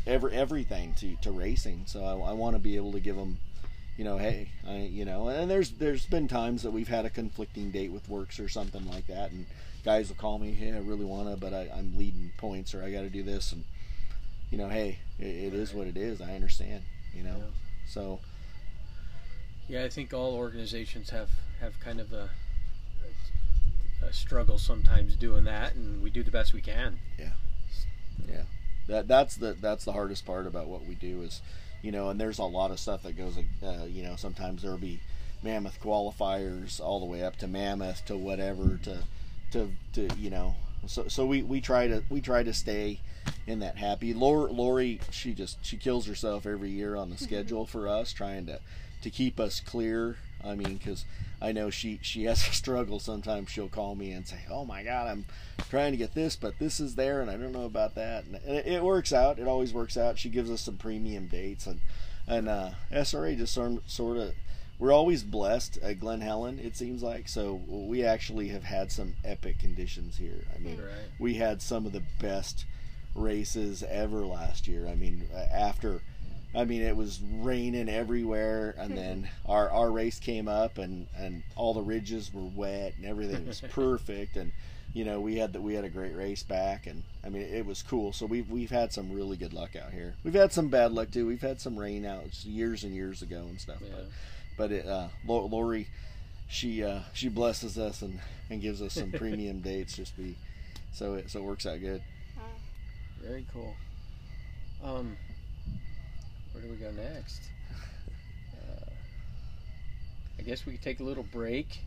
every everything to to racing. So I, I want to be able to give them you know, hey, I, you know, and there's there's been times that we've had a conflicting date with WORCS or something like that, and guys will call me, hey, I really wanna, but I, I'm leading points or I got to do this, and you know, hey, it, it is what it is. I understand, you know, Yeah. so Yeah, I think all organizations have have kind of a, a struggle sometimes doing that, and we do the best we can. Yeah, yeah, that that's the that's the hardest part about what we do is, you know, and there's a lot of stuff that goes, uh, you know, sometimes there'll be mammoth qualifiers all the way up to mammoth to whatever to to to you know. So so we we try to we try to stay in that happy. Lori, Lori she just she kills herself every year on the schedule for us trying to to keep us clear. I mean because I know she she has a struggle sometimes she'll call me and say oh my god I'm trying to get this but this is there and I don't know about that and it, it works out it always works out she gives us some premium dates and and uh, SRA just sort of we're always blessed at Glen Helen. It seems like so we actually have had some epic conditions here. I mean, Right. we had some of the best races ever last year. I mean, uh, after. I mean, it was raining everywhere, and then our, our race came up, and, and all the ridges were wet, and everything was perfect, and you know we had that we had a great race back, and I mean it was cool. So we've we've had some really good luck out here. We've had some bad luck too. We've had some rain out years and years ago and stuff. Yeah. But but it, uh, Lori, she uh, she blesses us and, and gives us some premium dates. Just be so it so it works out good. Very cool. Um, where do we go next? Uh, I guess we could take a little break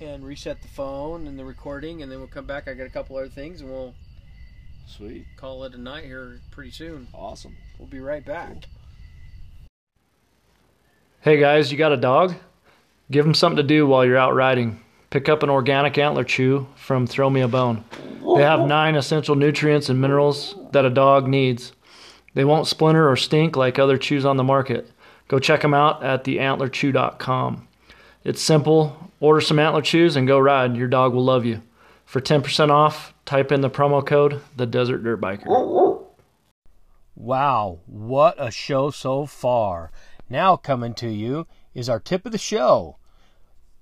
and reset the phone and the recording, and then we'll come back. I got a couple other things, and we'll Sweet, call it a night here pretty soon. awesome. We'll be right back. Hey guys, you got a dog? Give him something to do while you're out riding. Pick up an organic antler chew from Throw Me a Bone. They have nine essential nutrients and minerals that a dog needs. They won't splinter or stink like other chews on the market. Go check them out at theantlerchew.com. It's simple. Order some antler chews and go ride. Your dog will love you. For 10% off, type in the promo code the Desert Dirt Biker. Wow, what a show so far. Now coming to you is our tip of the show.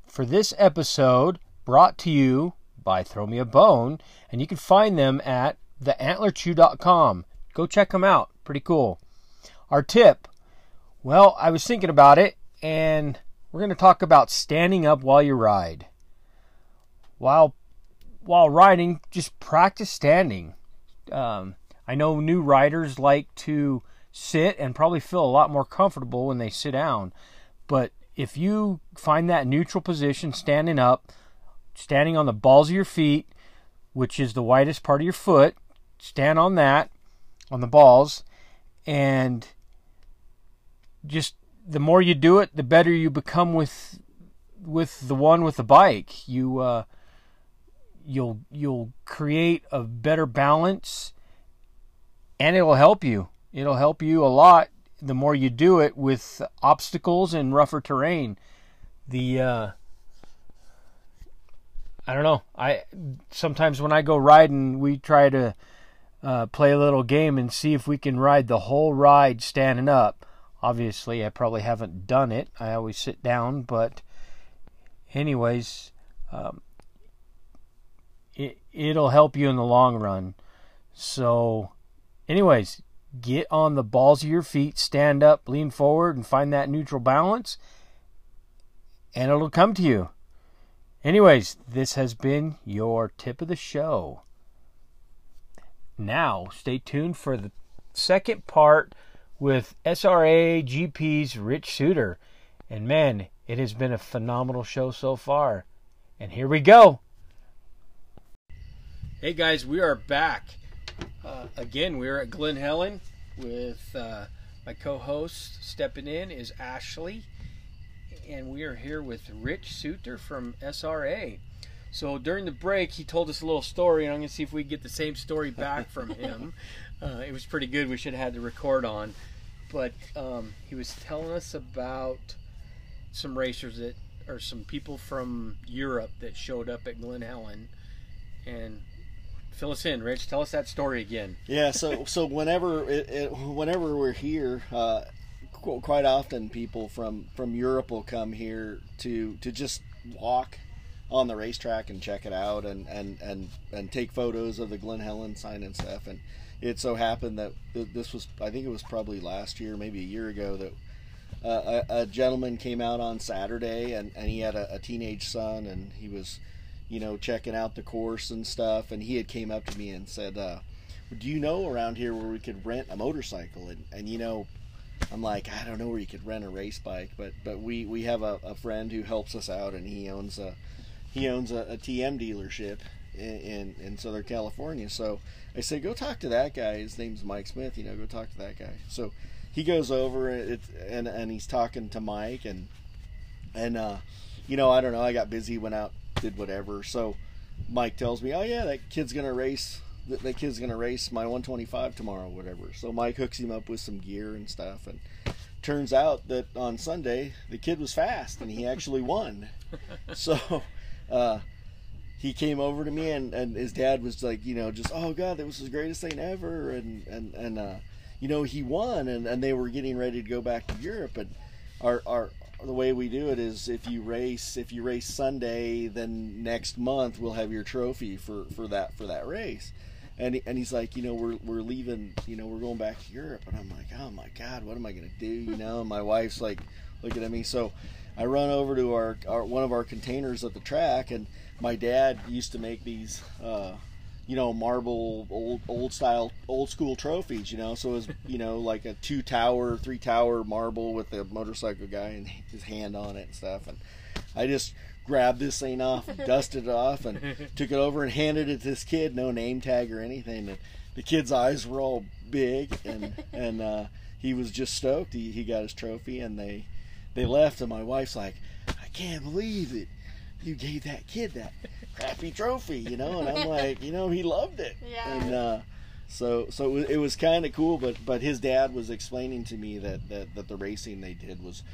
For this episode, brought to you by Throw Me a Bone, and you can find them at theantlerchew.com. Go check them out. Pretty cool. Our tip. Well, I was thinking about it, and we're going to talk about standing up while you ride. While while riding, just practice standing. Um, I know new riders like to sit and probably feel a lot more comfortable when they sit down. But if you find that neutral position, standing up, standing on the balls of your feet, which is the widest part of your foot, stand on that, on the balls, and just the more you do it, the better you become with with the one with the bike. You uh, you'll you'll create a better balance and it'll help you. It'll help you a lot the more you do it with obstacles and rougher terrain. The uh, I don't know. I sometimes when I go riding, we try to uh, play a little game and see if we can ride the whole ride standing up. Obviously, I probably haven't done it. I always sit down, but anyways, um, it it'll help you in the long run. So, anyways, get on the balls of your feet, stand up, lean forward, and find that neutral balance, and it'll come to you. Anyways, this has been your tip of the show. Now, stay tuned for the second part with SRA GP's Rich Suitor. And man, it has been a phenomenal show so far. And here we go. Hey guys, we are back. Uh, again, we're at Glen Helen with uh, my co host stepping in is Ashley. And we are here with Rich Suitor from SRA. So during the break, he told us a little story, and I'm going to see if we get the same story back from him. uh, it was pretty good. We should have had the record on. But um, he was telling us about some racers that, or some people from Europe that showed up at Glen Helen. And fill us in, Rich. Tell us that story again. Yeah. So so whenever it, it, whenever we're here, uh, quite often people from from Europe will come here to to just walk on the racetrack and check it out and and and and take photos of the Glen Helen sign and stuff. And it so happened that this was I think it was probably last year, maybe a year ago that. Uh, a, a gentleman came out on Saturday and, and he had a, a teenage son and he was you know, checking out the course and stuff. And he had came up to me and said, uh, "Do you know around here where we could rent a motorcycle?" And, and you know, I'm like, I don't know where you could rent a race bike, but but we we have a, a friend who helps us out, and he owns a he owns a, a TM dealership in, in, in Southern California. So I said, go talk to that guy. His name's Mike Smith. You know, go talk to that guy. So he goes over it, and and he's talking to Mike and and uh, you know, I don't know. I got busy, went out did whatever. So Mike tells me, "Oh yeah, that kid's gonna race. That, that kid's gonna race my 125 tomorrow, whatever." So Mike hooks him up with some gear and stuff, and turns out that on Sunday the kid was fast and he actually won. so uh, he came over to me and, and his dad was like, you know, just oh god, that was the greatest thing ever, and and and uh, you know he won, and and they were getting ready to go back to Europe, and our our the way we do it is if you race if you race Sunday, then next month we'll have your trophy for for that for that race. And he, and he's like, you know, we're we're leaving, you know, we're going back to Europe, and I'm like, oh my god, what am I gonna do? You know, and my wife's like looking at me, so I run over to our, our one of our containers at the track, and my dad used to make these. Uh, you know, marble old old style old school trophies, you know. So it was, you know, like a two tower, three tower marble with the motorcycle guy and his hand on it and stuff. And I just grabbed this thing off, dusted it off, and took it over and handed it to this kid, no name tag or anything. And the kid's eyes were all big, and and uh, he was just stoked. He, he got his trophy, and they they left. And my wife's like, I can't believe it. You gave that kid that crappy trophy, you know, and I'm like, you know, he loved it. Yeah. And uh, so so it was, it was kind of cool. But but his dad was explaining to me that, that that the racing they did was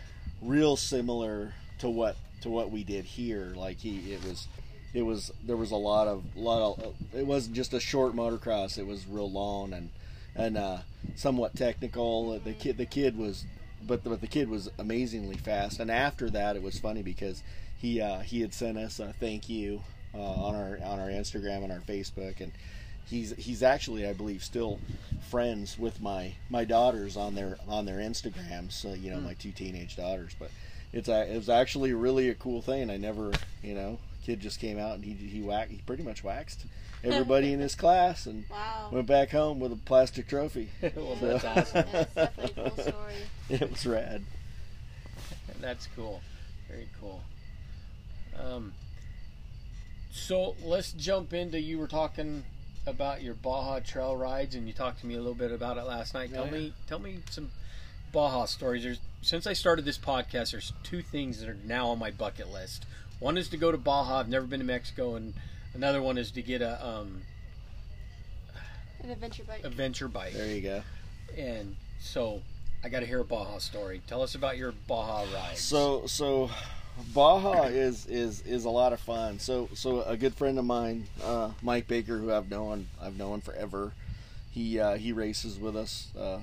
real similar to what to what we did here. Like he it was it was there was a lot of lot of it wasn't just a short motocross. It was real long and and uh, somewhat technical. The kid the kid was but the, but the kid was amazingly fast. And after that, it was funny because he uh, he had sent us a thank you uh, on our on our Instagram and our Facebook, and he's he's actually I believe still friends with my my daughters on their on their Instagrams. So you know my two teenage daughters, but it's a, it was actually really a cool thing. I never you know kid just came out and he he whacked he pretty much waxed everybody in his class and Wow. went back home with a plastic trophy. well, So- that's awesome. That's definitely a cool story. it was rad. That's cool. Very cool. Um, so let's jump into you were talking about your Baja trail rides, and you talked to me a little bit about it last night. Tell Yeah. me, tell me some Baja stories. There's since I started this podcast, there's two things that are now on my bucket list. One is to go to Baja. I've never been to Mexico, and another one is to get a um, An adventure bike. adventure bike. There you go. And so I got to hear a Baja story. Tell us about your Baja ride. So so Baja is is is a lot of fun. So so a good friend of mine, uh, Mike Baker, who I've known I've known forever. He uh, he races with us uh,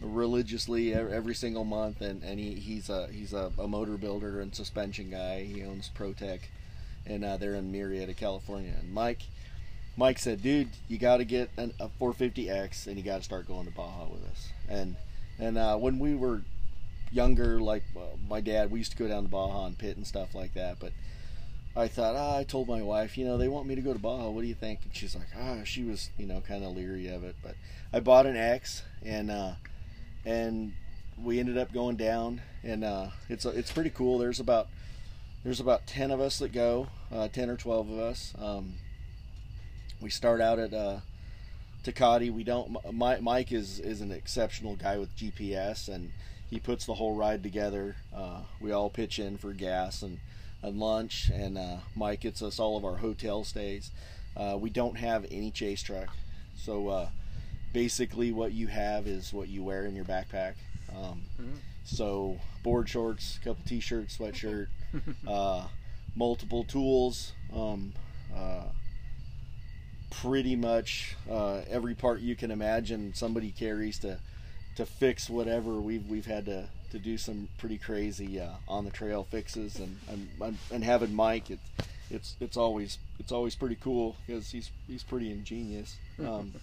religiously every single month, and, and he, he's a he's a, a motor builder and suspension guy. He owns ProTech, and uh, they're in Murrieta, California. And Mike Mike said, "Dude, you got to get an, a 450X, and you got to start going to Baja with us." And and uh, when we were younger, like my dad, we used to go down to Baja and pit and stuff like that. But I thought, ah, I told my wife, you know, they want me to go to Baja. What do you think? And she's like, ah, she was, you know, kind of leery of it. But I bought an X, and uh, and we ended up going down, and uh, it's it's pretty cool. There's about there's about ten of us that go, uh, ten or twelve of us. Um, we start out at uh, Tecate. We don't. Mi- Mike is is an exceptional guy with GPS, and he puts the whole ride together. Uh, we all pitch in for gas and, and lunch, and uh, Mike gets us all of our hotel stays. Uh, we don't have any chase truck, so uh, basically what you have is what you wear in your backpack. Um, Mhm. So board shorts, couple t-shirts, sweatshirt, uh, multiple tools. Um, uh, pretty much uh, every part you can imagine somebody carries to to fix whatever we've we've had to, to do some pretty crazy uh, on the trail fixes and and, and having Mike it, it's it's always it's always pretty cool because he's he's pretty ingenious um,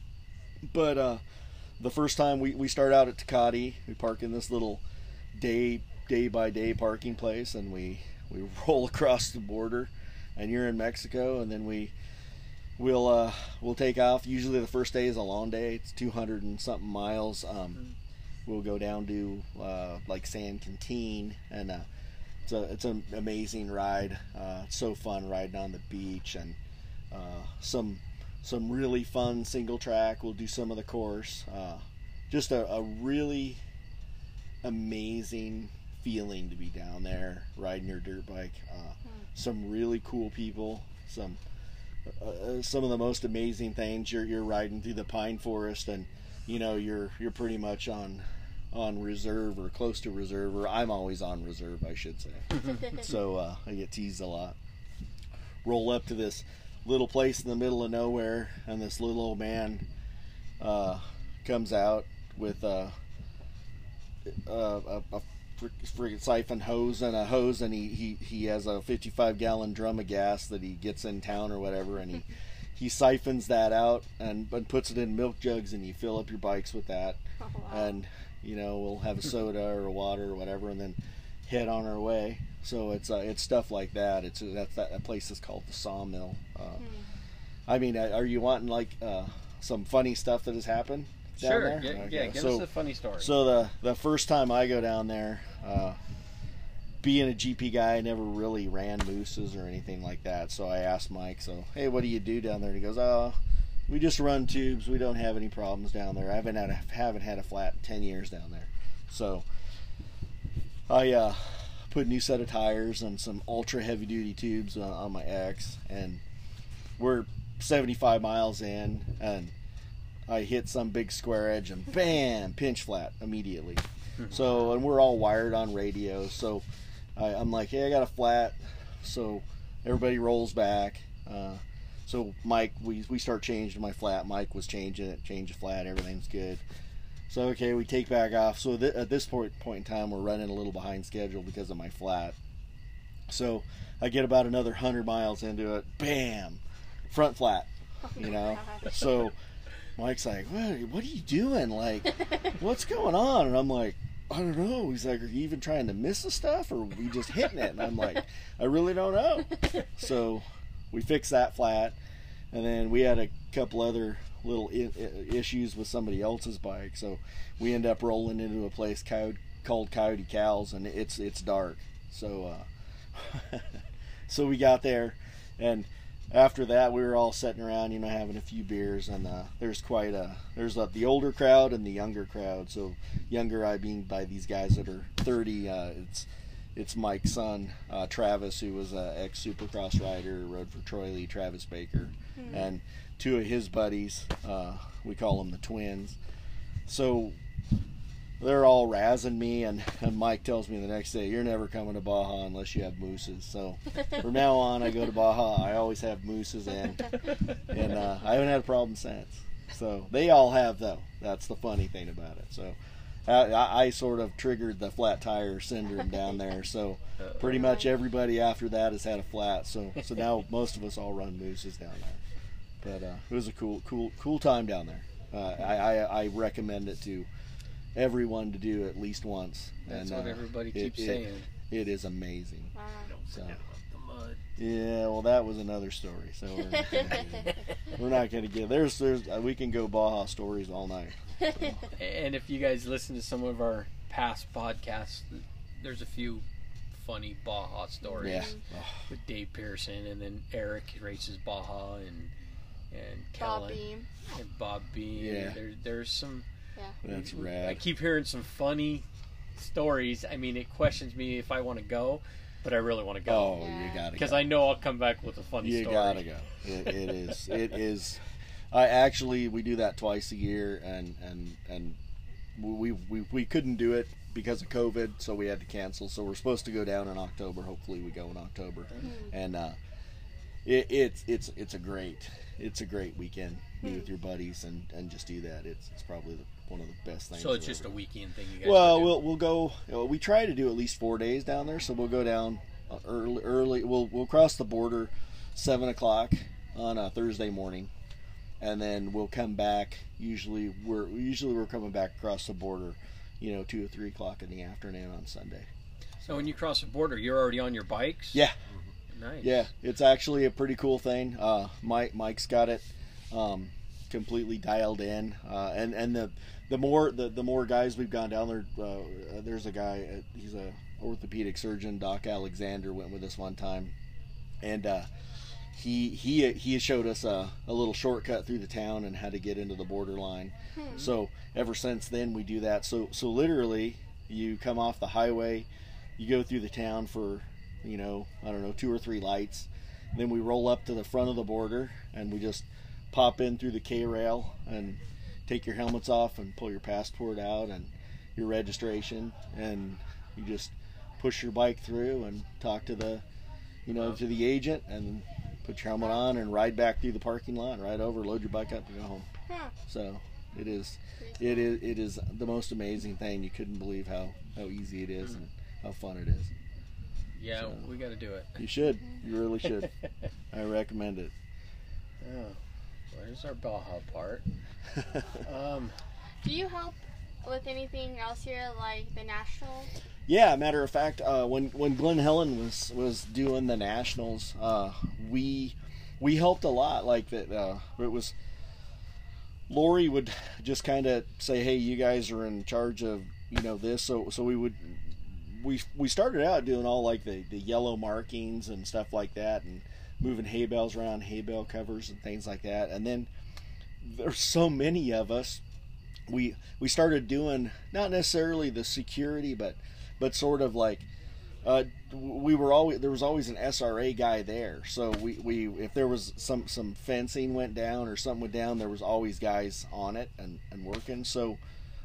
but uh, the first time we, we start out at Tecate, we park in this little day day by day parking place and we we roll across the border and you're in Mexico and then we we'll uh, we'll take off. Usually the first day is a long day. It's 200 and something miles. Um, we'll go down to uh, like San Quintin, and uh, it's a it's an amazing ride. Uh, it's so fun riding on the beach, and uh, some some really fun single track. We'll do some of the course. Uh, just a, a really amazing feeling to be down there riding your dirt bike. Uh, some really cool people. Some uh, some of the most amazing things. You're you're riding through the pine forest, and you know you're you're pretty much on on reserve or close to reserve, or I'm always on reserve, I should say. so uh, I get teased a lot. Roll up to this little place in the middle of nowhere, and this little old man uh, comes out with uh, a, a, a friggin' siphon hose and a hose, and he, he, he has a 55 gallon drum of gas that he gets in town or whatever, and he he siphons that out and, and puts it in milk jugs, and you fill up your bikes with that, Oh, wow. and you know we'll have a soda or a water or whatever, and then head on our way. So it's uh, it's stuff like that. It's that's that, that place is called the Sawmill. Uh, Hmm. I mean, uh, are you wanting like uh, some funny stuff that has happened? down sure, there? yeah, Okay, yeah give so- us a funny story. so the the first time I go down there, uh, being a GP guy, I never really ran mousses or anything like that. So I asked Mike, "So hey, what do you do down there?" And he goes, "Oh, we just run tubes. We don't have any problems down there. I haven't had a, haven't had a flat in ten years down there." So I uh, put a new set of tires and some ultra heavy duty tubes on, on my X, and we're 75 miles in, and I hit some big square edge and bam, pinch flat immediately. So and we're all wired on radio, so I, I'm like, hey, I got a flat. So everybody rolls back. Uh, so Mike, we, we start changing my flat. Mike was changing it, change the flat, everything's good. So okay, we take back off. So th- at this point point in time, we're running a little behind schedule because of my flat. So I get about another hundred miles into it, bam, front flat. You know, so Mike's like, "What? What are you doing? Like, what's going on?" And I'm like, "I don't know." He's like, "Are you even trying to miss the stuff, or are we just hitting it?" And I'm like, "I really don't know." So we fixed that flat, and then we had a couple other little issues with somebody else's bike. So we end up rolling into a place called, called Coyote Cal's, and it's it's dark. So uh, so we got there, and after that we were all sitting around, you know, having a few beers, and uh, there's quite a there's uh the older crowd and the younger crowd. So younger, I mean by these guys that are 30. Uh, it's it's Mike's son, uh, Travis, who was an ex Supercross rider, rode for Troy Lee, Travis Baker, and two of his buddies. Uh, we call them the twins. So they're all razzing me, and, and Mike tells me the next day, "You're never coming to Baja unless you have mousses." So from now on, I go to Baja. I always have mousses in, and uh, I haven't had a problem since. So they all have though. That's the funny thing about it. So. I, I I sort of triggered the flat tire syndrome down there, so pretty much everybody after that has had a flat. So so now most of us all run mousses down there. But uh, it was a cool cool cool time down there. Uh, I, I I recommend it to everyone to do at least once. That's and, what uh, everybody it- keeps it- saying. It is amazing. Wow. So The mud. yeah, well that was another story. So we're not gonna, we're not going to get there's there's uh, we can go Baja stories all night. And if you guys listen to some of our past podcasts, there's a few funny Baja stories Yeah. with Dave Pearson, and then Eric races Baja, and and Kellen Beam and Bob Beam. Yeah. There, there's some. That's mm-hmm. I keep hearing some funny stories. I mean, it questions me if I want to go, but I really want to go Oh, you got to because go. I know I'll come back with a funny story. you story. gotta go. It, it is. It is. I actually we do that twice a year, and and and we we we couldn't do it because of COVID, so we had to cancel. So we're supposed to go down in October. Hopefully, we go in October, mm-hmm. and uh, it, it's it's it's a great it's a great weekend. Be with mm-hmm. your buddies and and just do that. It's it's probably the, one of the best things. So it's ever. just a weekend thing. You guys Well, do. we'll we'll go. you know, we try to do at least four days down there, so we'll go down uh, early. Early, we'll we'll cross the border seven o'clock on a Thursday morning, and then we'll come back. Usually, we're usually we're coming back across the border, you know, two or three o'clock in the afternoon on Sunday. So when you cross the border, you're already on your bikes. Yeah, Nice. yeah, it's actually a pretty cool thing. Uh, Mike Mike's got it um, completely dialed in, uh, and and the the more the, the more guys we've gone down there. Uh, there's a guy. Uh, he's a orthopedic surgeon. Doc Alexander went with us one time, and uh, he he he showed us a, a little shortcut through the town and how to get into the borderline. So ever since then we do that. So so literally you come off the highway, you go through the town for you know I don't know two or three lights, then we roll up to the front of the border and we just pop in through the K rail and take your helmets off and pull your passport out and your registration and you just push your bike through and talk to the you know to the agent and put your helmet on and ride back through the parking lot right over load your bike up and go home. So it is it is it is the most amazing thing. You couldn't believe how how easy it is and how fun it is. Yeah, So- we got to do it. you should. You really should. I recommend it. Oh, where's our Baja part? Um, Do you help with anything else here, like the nationals? Yeah, matter of fact, uh, when when Glen Helen was was doing the nationals, uh, we we helped a lot. Like that, uh, it was Lori would just kind of say, "Hey, you guys are in charge of you know this," so so we would we we started out doing all like the the yellow markings and stuff like that, and moving hay bales around, hay bale covers and things like that, and then there's so many of us we we started doing not necessarily the security but but sort of like Uh, we were always there was always an SRA guy there. So we, we if there was some some fencing went down or something went down, there was always guys on it and, and working. So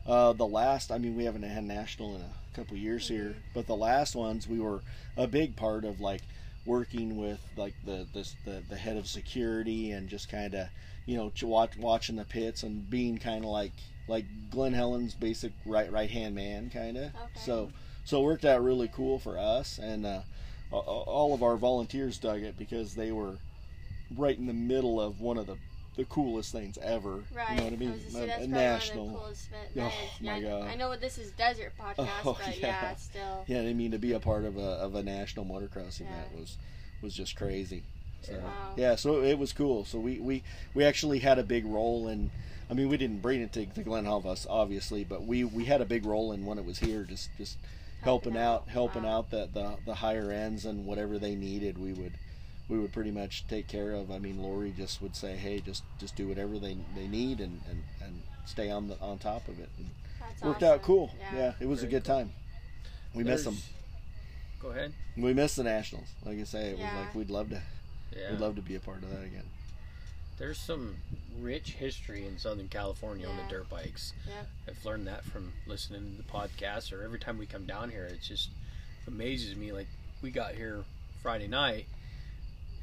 uh, the last, I mean, we haven't had national in a couple years here, but the last ones we were a big part of like working with like the the the, the head of security and just kind of you know watch, watching the pits and being kind of like like Glen Helen's basic right right hand man kind of. Okay. So so it worked out really cool for us and uh, all of our volunteers dug it because they were right in the middle of one of the the coolest things ever. Right. You know what I mean? was say, that's national. one of the coolest. Oh, my God. I know this is desert podcast, Oh, but yeah. yeah, still. Yeah, I mean to be a part of a of a national motocross event Yeah. was was just crazy. So Wow. yeah, so it was cool. So we we we actually had a big role in. I mean, we didn't bring it to, to Glen Halvas, obviously, but we we had a big role in when it was here, just just helping, Helping out, out. helping Wow. out the, the the higher ends and whatever they needed, we would we would pretty much take care of. I mean, Lori just would say, hey, just just do whatever they they need and and, and stay on the on top of it. And That's worked awesome. out cool. Yeah. Yeah, it was Very a good cool. time. We miss them. Go ahead. We miss the Nationals. Like I say, it Yeah. was like we'd love to Yeah. we'd love to be a part of that again. There's some rich history in Southern California on the dirt bikes. Yep. I've learned that from listening to the podcast or every time we come down here. It just amazes me. Like we got here Friday night,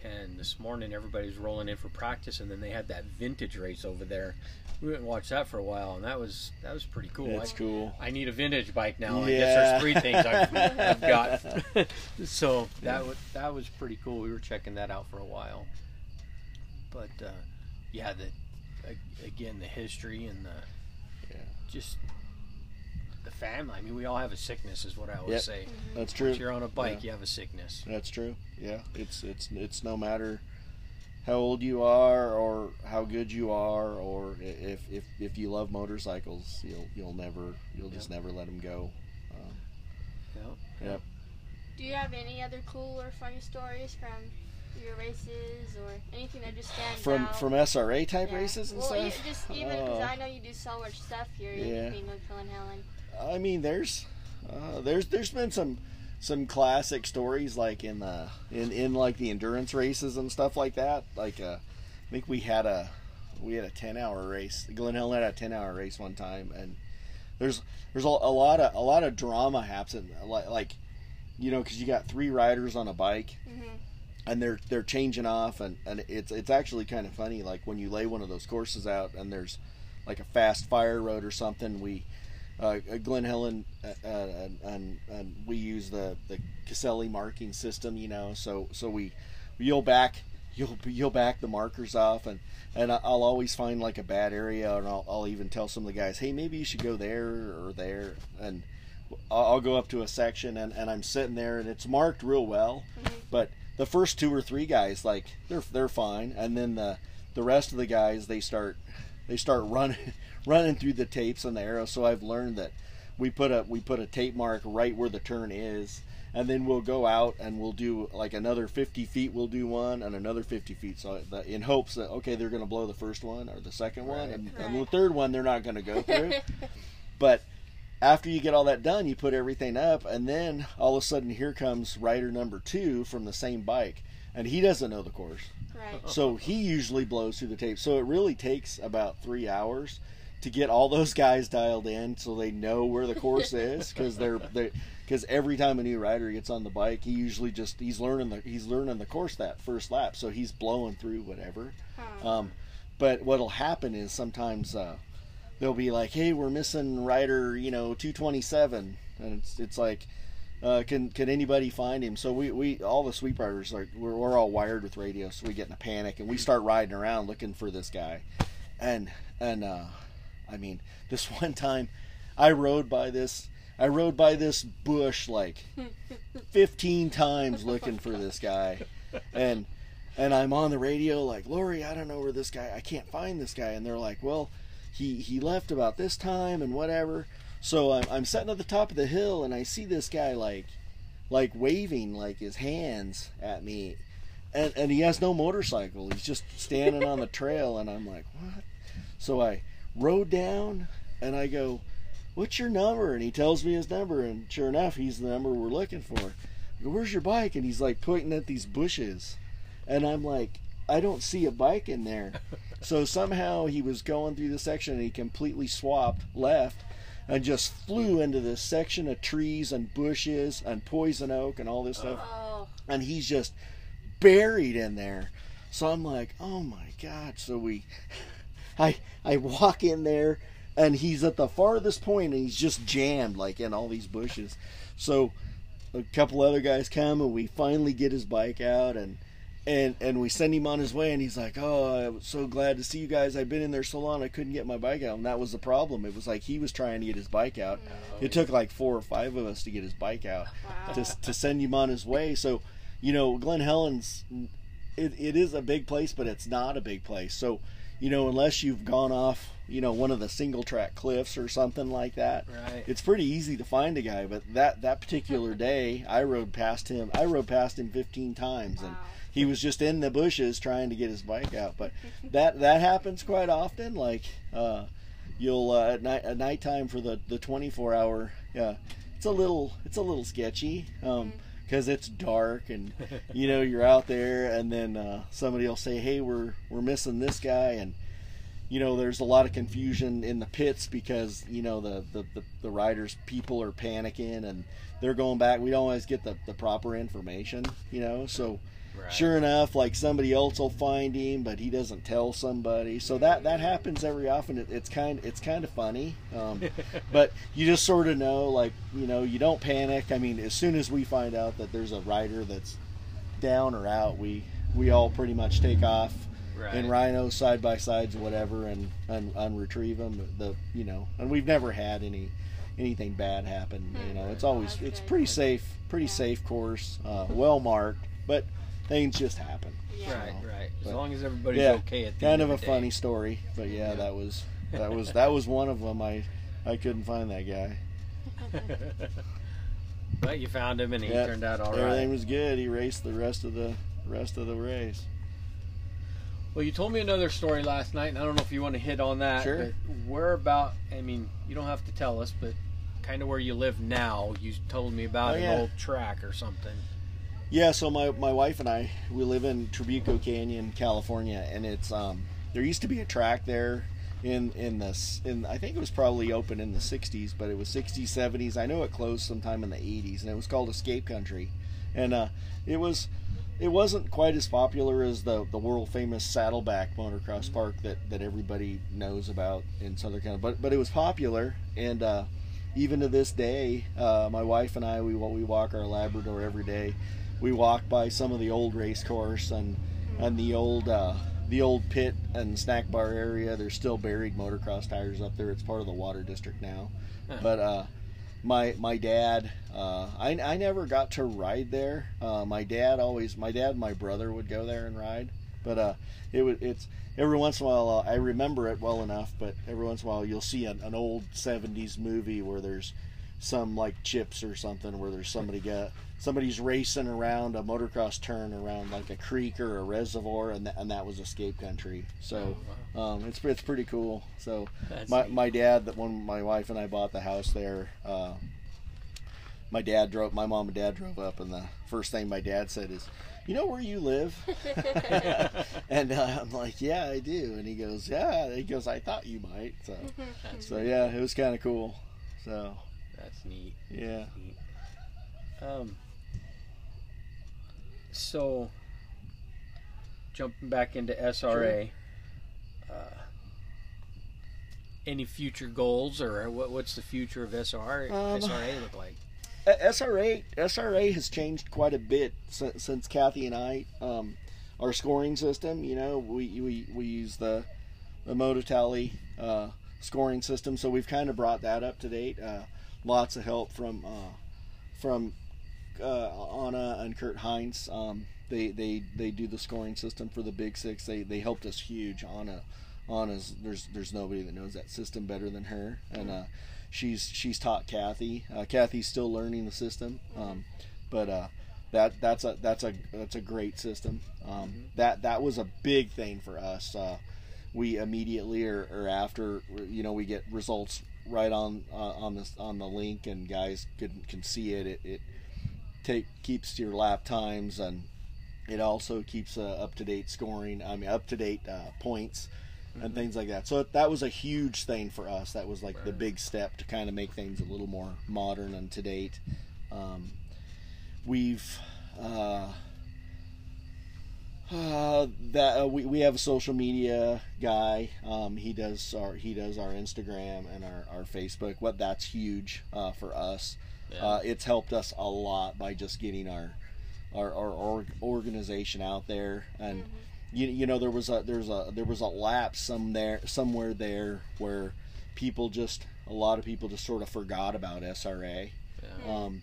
and this morning everybody was rolling in for practice, and then they had that vintage race over there. We went and watched that for a while, and that was that was pretty cool. that's I, cool. I need a vintage bike now. yeah. I guess there's three things I've, I've got. so that was that was pretty cool. We were checking that out for a while. But uh, yeah, the again the history and the Yeah. just family. I mean, we all have a sickness, is what I always Yep. say. That's true. Once you're on a bike, Yeah. you have a sickness. That's true. Yeah, it's it's it's no matter how old you are or how good you are or if if, if you love motorcycles, you'll you'll never you'll just never let them go. Um, Yeah. Yep. Do you have any other cool or funny stories from your races or anything that just stands from out? from SRA type Yeah. races and stuff? well, stuff. e- just even because Oh. I know you do so much stuff here, Yeah. being with Phil and Helen. I mean, there's uh, there's there's been some some classic stories like in the in in like the endurance races and stuff like that. Like uh, I think we had a we had a ten hour race. Glen Helen had a ten hour race one time, and there's there's a, a lot of a lot of drama happens. Like, like you know, because you got three riders on a bike, Mhm. and they're they're changing off, and and it's it's actually kind of funny. Like when you lay one of those courses out, and there's like a fast fire road or something, we uh, Glen Helen uh, uh, and, and we use the the Caselli marking system, you know. So so we you'll back you'll you'll back the markers off, and and I'll always find like a bad area, and I'll, I'll even tell some of the guys, hey, maybe you should go there or there, and I'll, I'll go up to a section, and, and I'm sitting there, and it's marked real well, but the first two or three guys like they're they're fine, and then the the rest of the guys they start they start running running through the tapes on the arrow. So I've learned that we put a we put a tape mark right where the turn is, and then we'll go out and we'll do like another 50 feet. We'll do one and another 50 feet. So the, in hopes that okay they're going to blow the first one or the second one, and, and the third one they're not going to go through. but after you get all that done, you put everything up, and then all of a sudden here comes rider number two from the same bike, and he doesn't know the course. right. So he usually blows through the tape. So it really takes about three hours to get all those guys dialed in so they know where the course is because they're they because every time a new rider gets on the bike, he usually just he's learning the he's learning the course that first lap, so he's blowing through whatever. Huh. Um, but what'll happen is sometimes uh, they'll be like, "Hey, we're missing rider, you know, 227," and it's it's like, uh, "Can can anybody find him?" So we, we all the sweep riders like we're, we're all wired with radio, so we get in a panic and we start riding around looking for this guy, and and uh, I mean, this one time, I rode by this. I rode by this bush like 15 times looking for this guy, and and I'm on the radio like Lori, I don't know where this guy. I can't find this guy, and they're like, well, he he left about this time and whatever. So I'm I'm sitting at the top of the hill, and I see this guy like like waving like his hands at me, and and he has no motorcycle. He's just standing on the trail, and I'm like, what? So I rode down, and I go. What's your number? And he tells me his number, and sure enough, he's the number we're looking for. where's your bike? And he's like pointing at these bushes. And I'm like, I don't see a bike in there. so somehow he was going through the section and he completely swapped left and just flew into this section of trees and bushes and poison oak and all this stuff. Oh, And he's just buried in there. So I'm like, oh my god. So we I I walk in there and he's at the farthest point and he's just jammed like in all these bushes. So a couple other guys come and we finally get his bike out and and and we send him on his way and he's like oh i'm so glad to see you guys. I've been in there so long i couldn't get my bike out. And that was the problem. It was like he was trying to get his bike out. It took like four or five of us to get his bike out wow. to, to send him on his way. So you know glen helen's it, it is a big place but it's not a big place. So you know unless you've gone off you know one of the single track cliffs or something like that Right. it's pretty easy to find a guy. But that that particular day i rode past him i rode past him 15 times and he was just in the bushes trying to get his bike out. But that that happens quite often. Like uh you'll uh, at night at nighttime for the the 24 hour yeah it's a little it's a little sketchy. Um because it's dark and you know you're out there and then uh, somebody will say hey we're we're missing this guy. And you know there's a lot of confusion in the pits because you know the the, the, the riders people are panicking and they're going back. We don't always get the, the proper information you know? So Right. sure enough like somebody else will find him but he doesn't tell somebody. So that that happens every often. It, it's kind it's kind of funny um, but you just sort of know like you know you don't panic. I mean as soon as we find out that there's a rider that's down or out we we all pretty much take off Right. in rhinos side by sides whatever and, and and retrieve them the you know and we've never had any anything bad happen you know. It's always That's it's pretty safe pretty Yeah. safe course uh, well marked but things just happen Yeah. Right, right. As But- long as everybody's yeah okay at the kind end of a day. funny story but yeah, Yeah. that was that was that was one of them i i couldn't find that guy but you found him and he Yeah. turned out all right. everything was good he raced the rest of the rest of the race Well, you told me another story last night, and I don't know if you want to hit on that. Sure. But where about? I mean, you don't have to tell us, but kind of where you live now. You told me about Oh, an yeah. old track or something. Yeah, so my, my wife and I we live in Trabuco Canyon, California, and it's um there used to be a track there in in this in I think it was probably open in the 60s, but it was 60s 70s. I know it closed sometime in the 80s, and it was called Escape Country, and uh, it was it wasn't quite as popular as the the world famous Saddleback motocross park that that everybody knows about in Southern California, but but it was popular and. uh even to this day, uh, my wife and I, we we walk our Labrador every day. We walk by some of the old race course and and the old uh, the old pit and snack bar area. There's still buried motocross tires up there. It's part of the water district now. Huh. But uh, my my dad, uh, I I never got to ride there. Uh, my dad always, my dad and my brother would go there and ride. But uh, it would it's every once in a while uh, I remember it well enough. But every once in a while you'll see an, an old '70s movie where there's some like CHiPs or something where there's somebody got somebody's racing around a motocross turn around like a creek or a reservoir and, that and that was escape country. So um, it's it's pretty cool. So That's my, neat. my dad that when my wife and I bought the house there uh, my dad drove my mom and dad drove up and the first thing my dad said is you know where you live? And uh, I'm like yeah I do. And he goes yeah. He goes I thought you might. So so yeah it was kind of cool. So that's neat. yeah Um, so, jumping back into SRA, uh, any future goals or what, what's the future of SR, Um, SRA look like? Uh, SRA SRA has changed quite a bit since, since Kathy and I. Um, our scoring system, you know, we we, we use the the Mototally uh, scoring system, so we've kind of brought that up to date. Uh, lots of help from uh, from uh, Anna and Kurt Heinz. Um, they, they they do the scoring system for the Big Six. They they helped us huge. Anna Anna's there's there's nobody that knows that system better than her, and uh, she's she's taught Kathy. Uh, Kathy's still learning the system, um, but uh, that that's a that's a that's a great system. Um, That that was a big thing for us. Uh, we immediately or, or after you know we get results right on uh, on this on the link and guys can can see it. It, it take keeps your lap times and it also keeps uh, up to date scoring. I mean, up to date uh, points and things like that. So that was a huge thing for us. That was like the big step to kind of make things a little more modern and to date. Um, we've uh, that uh, we, we have a social media guy. Um, he does our he does our Instagram and our, our Facebook. What that's huge uh, for us. Yeah. Uh, it's helped us a lot by just getting our our, our org- organization out there and you, you know there was a there's a there was a lapse some there somewhere there where people just a lot of people just sort of forgot about SRA Yeah. um,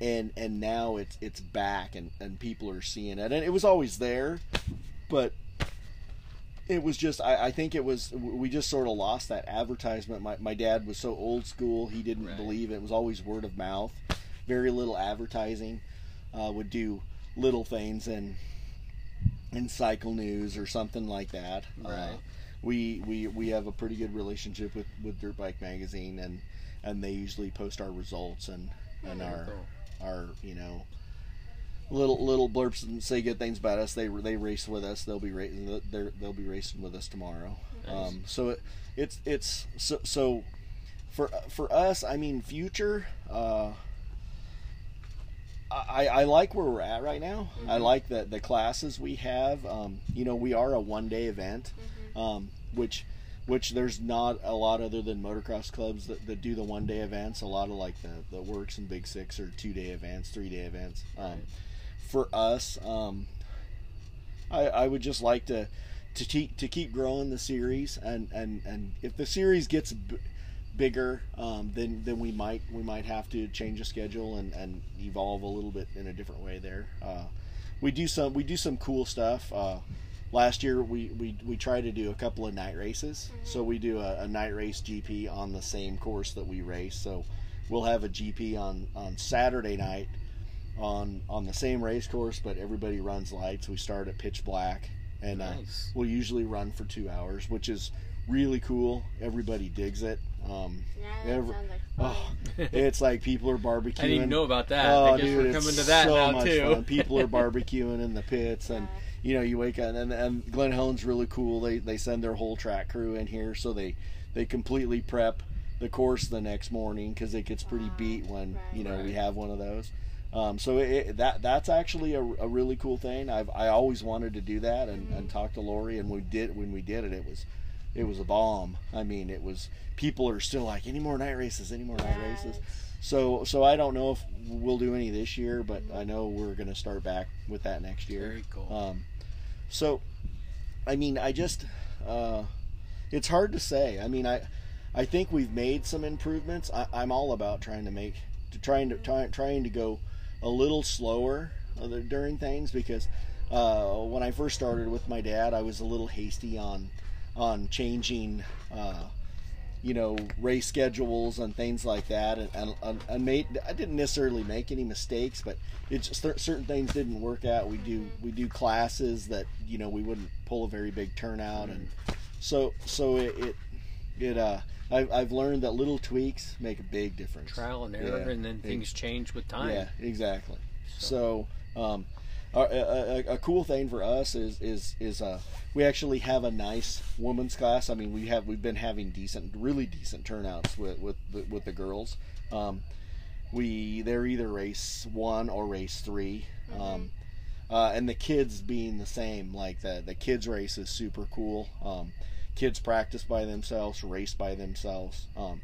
and and now it's it's back and and people are seeing it and it was always there but it was just I, I think it was we just sort of lost that advertisement my, my dad was so old school he didn't Right. believe it. it was always word of mouth very little advertising uh, would do little things in in cycle news or something like that uh, we, we we have a pretty good relationship with with dirt bike magazine and and they usually post our results and and our cool. Our you know little little blurbs and say good things about us. They they race with us. They'll be racing. They'll be racing with us tomorrow. Nice. Um, so it, it's it's so so for for us. I mean, future. Uh, I, I like where we're at right now. I Mhm. like the the classes we have. Um, you know, we are a one day event, Mhm. um, which which there's not a lot other than motocross clubs that, that do the one day events. A lot of like the the WORCS and big six or two day events, three day events. Um, Right. For us, um, I I would just like to to keep to keep growing the series and and and if the series gets b- bigger um, then then we might we might have to change the schedule and, and evolve a little bit in a different way there uh, we do some we do some cool stuff uh, last year we, we we try to do a couple of night races. So we do a, a night race gp on the same course that we race. So we'll have a gp on on saturday night on on the same race course but everybody runs lights. We start at pitch black and uh, we'll usually run for two hours which is really cool. Everybody digs it. Um, Yeah, that Every- sounds like oh, it's like people are barbecuing. I didn't know about that. Oh, I guess dude, we're it's coming to that so now much too. fun. People are barbecuing in the pits, and Yeah. You know, you wake up and and Glen Helen's really cool. They they send their whole track crew in here, so they they completely prep the course the next morning because it gets pretty beat when Right. you know we have one of those. Um, so it, that that's actually a, a really cool thing. I've I always wanted to do that and, and talk to Lori, and we did when we did it. It was it was a bomb. I mean, it was people are still like any more night races, any more night races. So so I don't know if we'll do any this year, but I know we're going to start back with that next year. Very cool. Um, so, I mean, I just, uh, it's hard to say. I mean, I, I think we've made some improvements. I, I'm all about trying to make, to trying to try, trying to go a little slower uh, during things because uh, when I first started with my dad, I was a little hasty on, on changing. Uh, you know race schedules and things like that and, and, and- and made I didn't necessarily make any mistakes but it just certain things didn't work out we do we do classes that you know we wouldn't pull a very big turnout and so so it it, it uh I've, I've learned that little tweaks make a big difference Trial and error, Yeah. and then Big- things change with time. yeah, exactly. So, um, a, a, a- cool thing for us is is is uh, we actually have a nice women's class. I mean, we have we've been having decent, really decent turnouts with with the, with the girls. Um, we they're either race one or race 3 um, uh, and the kids being the same. Like the the kids race is super cool. Um, kids practice by themselves, race by themselves. Um,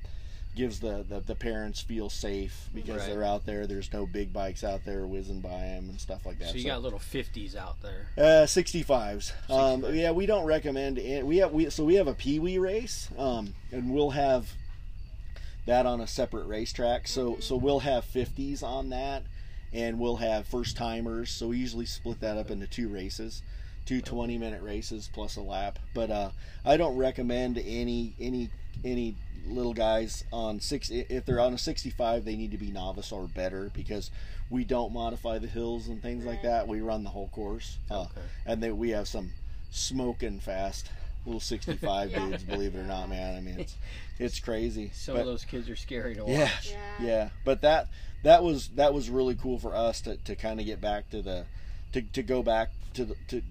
gives the, the, the parents feel safe because Right. they're out there. There's no big bikes out there whizzing by them and stuff like that. So you got little fifties out there. Uh, 65s. Um, yeah, we don't recommend it. We have we so we have a pee wee race, um, and we'll have that on a separate racetrack. So so we'll have 50s on that, and we'll have first timers. So we usually split that up into two races, two 20 minute races plus a lap. But uh, I don't recommend any any any little guys on six if they're on a 65 they need to be novice or better because we don't modify the hills and things like that we run the whole course uh, Okay. and then we have some smoking fast little 65 Yeah. dudes. Believe it or not, man. I mean, it's it's crazy. Some But- of those kids are scary to watch. yeah, Yeah. yeah. But that that was that was really cool for us to, to kind of get back to the to, to go back to the to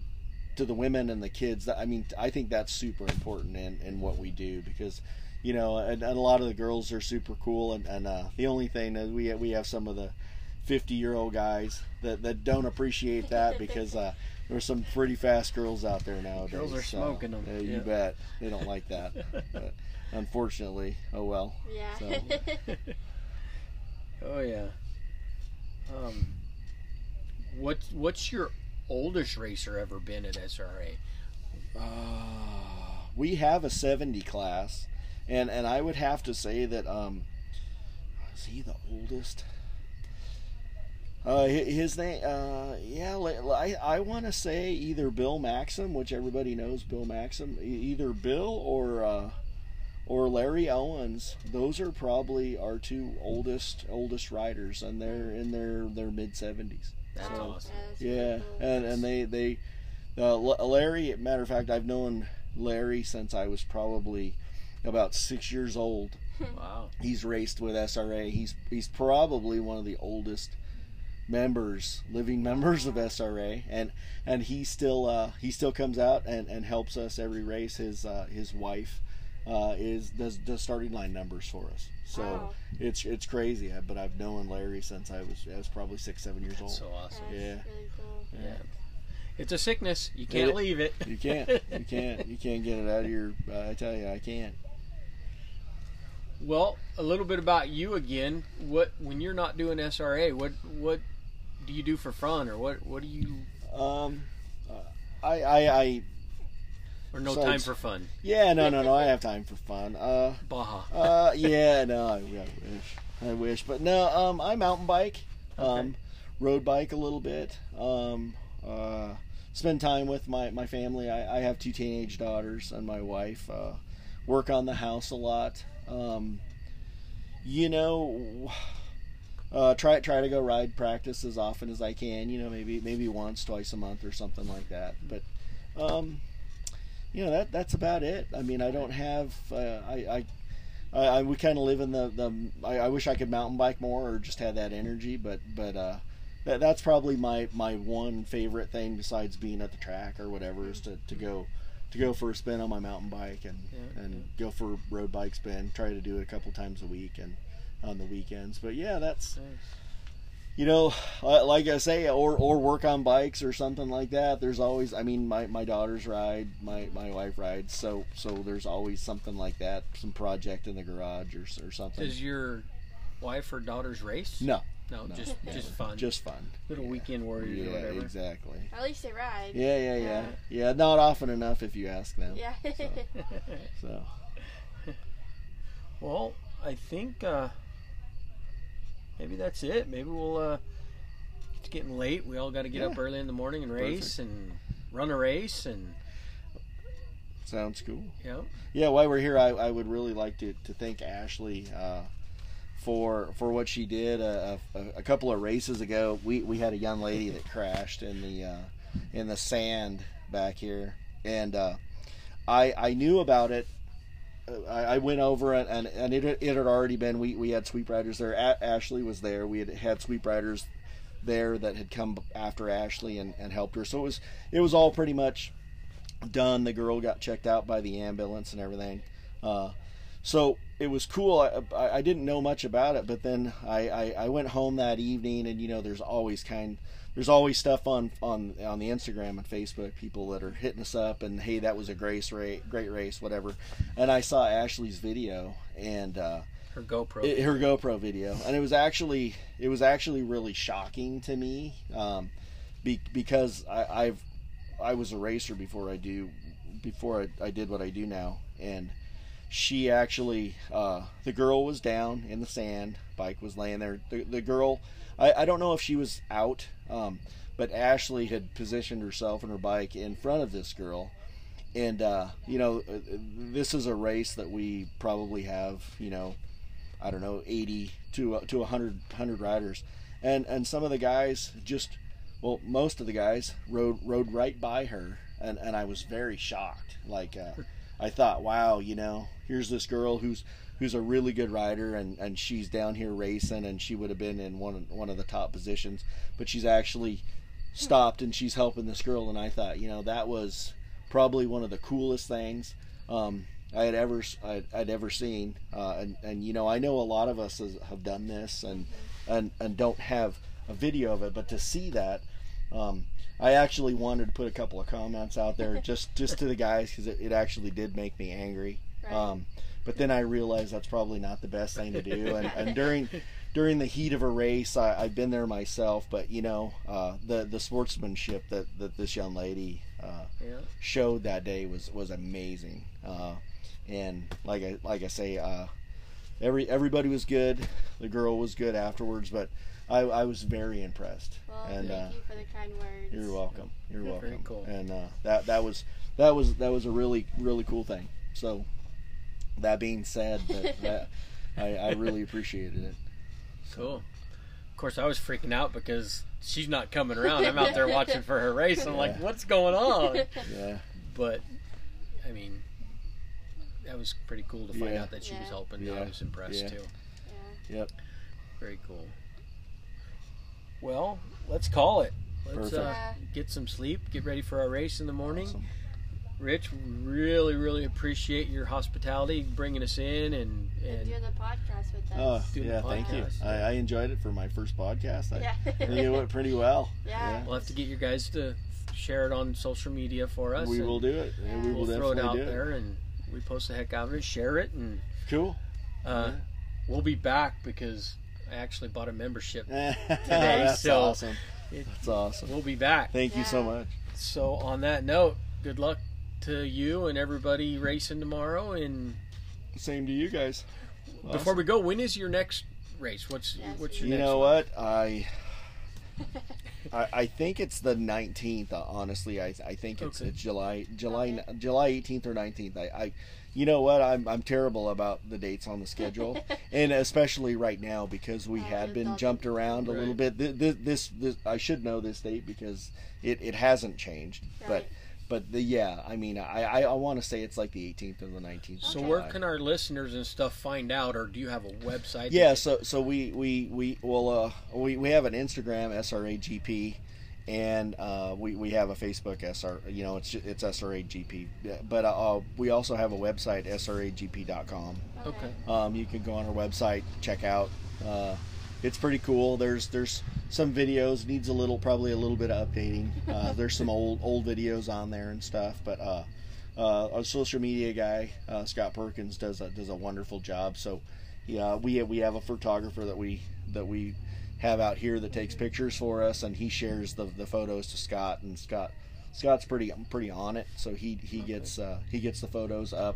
to the women and the kids. I mean, I think that's super important in, in what we do because you know, and, and a lot of the girls are super cool. And, and uh, the only thing is we we have some of the fifty year old guys that, that don't appreciate that because uh, there's some pretty fast girls out there nowadays. Girls are so, them. uh, you yeah. bet they don't like that. but unfortunately, oh well. Yeah. So- Oh yeah. Um, what's what's your oldest racer ever been at SRA? Uh, we have a 70 class, and and I would have to say that um, is he the oldest? Uh, his name, uh, yeah, li- li- I, I want to say either Bill Maxim, which everybody knows Bill Maxim, either Bill or uh, or Larry Owens. Those are probably our two oldest oldest riders, and they're in their their mid 70s. That's So- awesome. Yeah, and and they they uh, Larry. Matter of fact, I've known Larry since I was probably about six years old. Wow. He's raced with SRA. He's he's probably one of the oldest members, living members of SRA, and and he still uh, he still comes out and, and helps us every race. His uh, his wife uh, is does does starting line numbers for us. So Wow. it's it's crazy. uh, But I've known Larry since I was I was probably six seven years old. So awesome. That's Yeah. really cool. Yeah. It's a sickness. You can't It- leave it. You can't. You can't. You can't get it out of your. Uh, I tell you, I can't. Well, a little bit about you again. What when you're not doing SRA, what what do you do for fun, or what what do you Um, uh, I, I, I, or no So time for fun? yeah, no, no, no. I have time for fun. Uh, Baja. uh, yeah, no, I, I wish, I wish, but no. Um, I mountain bike, um, Okay. road bike a little bit. Um, uh, spend time with my my family. I, I have two teenage daughters and my wife. Uh, work on the house a lot. Um, you know, uh, try try to go ride practice as often as I can. You know, maybe maybe once, twice a month or something like that. But um, you know that that's about it. I mean, I don't have. Uh, I, I I, we kind of live in the the. I, I wish I could mountain bike more or just had that energy, but but uh, that, that's probably my my one favorite thing besides being at the track or whatever is to, to go to go for a spin on my mountain bike and Yeah, and go for a road bike spin. Try to do it a couple times a week and on the weekends. But yeah, that's Nice. you know, like I say, or or work on bikes or something like that. There's always, I mean, my, my daughters ride, my, my wife rides, so so there's always something like that, some project in the garage or or something. Does your wife or daughters race? no, No, no, just just fun. just fun. little Yeah. weekend warriors or Yeah, whatever. exactly. At least they ride. Yeah, yeah, yeah, Yeah. yeah. Not often enough if you ask them. Yeah. So well, I think uh, maybe that's it. Maybe we'll. Uh, it's getting late. We all got to get up early in the morning and race and run a race and sounds cool. you know. Yeah, while we're here, I, I would really like to, to thank Ashley uh, for for what she did a, a, a couple of races ago. We, we had a young lady that crashed in the uh, in the sand back here, and uh, I I knew about it. I, I went over and, and, and it, it had already been we, we had sweep riders there. A- Ashley was there. We had had sweep riders there that had come after Ashley and, and helped her. So it was it was all pretty much done. The girl got checked out by the ambulance and everything. Uh, so it was cool. I, I, didn't know much about it, but then I, I, I went home that evening, and you know, there's always kind, there's always stuff on on on the Instagram and Facebook, people that are hitting us up and hey, that was a great race, great race, whatever. And I saw Ashley's video and. Uh, Her GoPro. it- her GoPro video, and it was actually it was actually really shocking to me, um, be, because I, I've I was a racer before I do before I, I did what I do now, and she actually uh, the girl was down in the sand, bike was laying there. The, the girl, I, I don't know if she was out, um, but Ashley had positioned herself and her bike in front of this girl and uh, you know uh, this is a race that we probably have you know I don't know 80 to to 100 100 riders and and some of the guys just well most of the guys rode rode right by her and and I was very shocked. Like uh, I thought, wow, you know, here's this girl who's who's a really good rider, and and she's down here racing, and she would have been in one one of the top positions, but she's actually stopped and she's helping this girl, and I thought, you know, that was probably one of the coolest things. Um, I had ever I'd, I'd ever seen, uh, and and you know I know a lot of us has, have done this and and and don't have a video of it, but to see that, um, I actually wanted to put a couple of comments out there just just to the guys because it, it actually did make me angry. Right. Um, but then I realized that's probably not the best thing to do, and, and during during the heat of a race, I, I've been there myself. But you know, uh, the the sportsmanship that, that this young lady uh, Yeah. showed that day was was amazing. Uh, and like I like I say, uh, every everybody was good. The girl was good afterwards, but I, I was very impressed. Well, and thank uh, you for the kind words. you're welcome. You're Very welcome. cool. And uh, that that was that was that was a really really cool thing. So that being said, that, that I, I really appreciated it. Cool. Of course, I was freaking out because she's not coming around. I'm out there watching for her race. I'm like, what's going on? Yeah. But, I mean, that was pretty cool to find Yeah. out that she was Yeah. helping. I was impressed Yeah. too. Yeah. Yep. Very cool. Well, let's call it. Let's uh, get some sleep. Get ready for our race in the morning. Awesome. Rich, really, really appreciate your hospitality, bringing us in and And and doing the podcast with Oh, us. Doing yeah, the thank you. I, I enjoyed it for my first podcast. I yeah. think it went pretty well. Yeah. we'll have to get you guys to share it on social media for us. We will do it. Yeah. We will We'll throw it out do there and we post the heck out of it. Share it and. Cool. uh, Yeah. we'll be back because I actually bought a membership. That's so- awesome. It- That's awesome. We'll be back. Thank you so much. So on that note, good luck to you and everybody racing tomorrow. And Same to you guys. before we go, when is your next race? What's Yes, what's we your You next know one? what? I, I I think it's the 19th. uh, Honestly, I I think it's Okay. it's July July Okay. July 18th or 19th. I, I you know what? I'm I'm terrible about the dates on the schedule, and especially right now because we Oh, had been jumped around a little bit. Th- th- This, this I should know this date because it, it hasn't changed. But Right. but the yeah, I mean I I, I want to say it's like the 18th or the 19th. So Okay. where can our listeners and stuff find out, or do you have a website? Yeah, so so we we we well uh we we have an Instagram SRAGP, and uh, we we have a Facebook SR. You know, it's it's SRAGP, but uh, we also have a website SRAGP.com. Okay. Um, you can go on our website, check out. Uh, it's pretty cool. There's there's some videos needs a little probably a little bit of updating. Uh, there's some old old videos on there and stuff, but uh, uh, our social media guy uh, Scott Perkins does a, does a wonderful job. So yeah, we we have a photographer that we that we have out here that takes pictures for us, and he shares the, the photos to Scott, and Scott Scott's pretty pretty on it. So he he gets uh, he gets the photos up.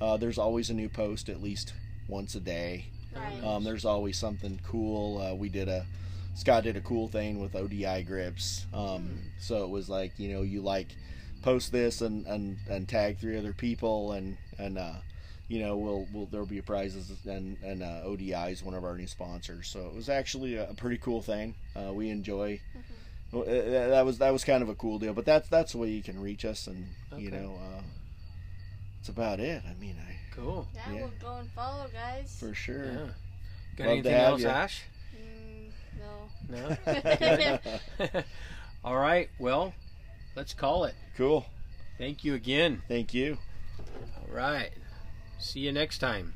Uh, there's always a new post at least once a day. Right. Um, there's always something cool. Uh, we did a Scott did a cool thing with ODI grips. Um, so it was like you know you like post this and, and, and tag three other people and and uh, you know we'll we'll there'll be prizes and and uh, ODI is one of our new sponsors. So it was actually a, a pretty cool thing. Uh, we enjoy. well, uh, That was that was kind of a cool deal, but that's that's the way you can reach us, and you know, uh, that's about it. I mean, I Cool. yeah, yeah. we'll go and follow, guys. for sure. Yeah. Got Love to anything have else, ya. Ash? Mm, no. No. All right. Well, let's call it. cool. Thank you again. Thank you. All right. See you next time.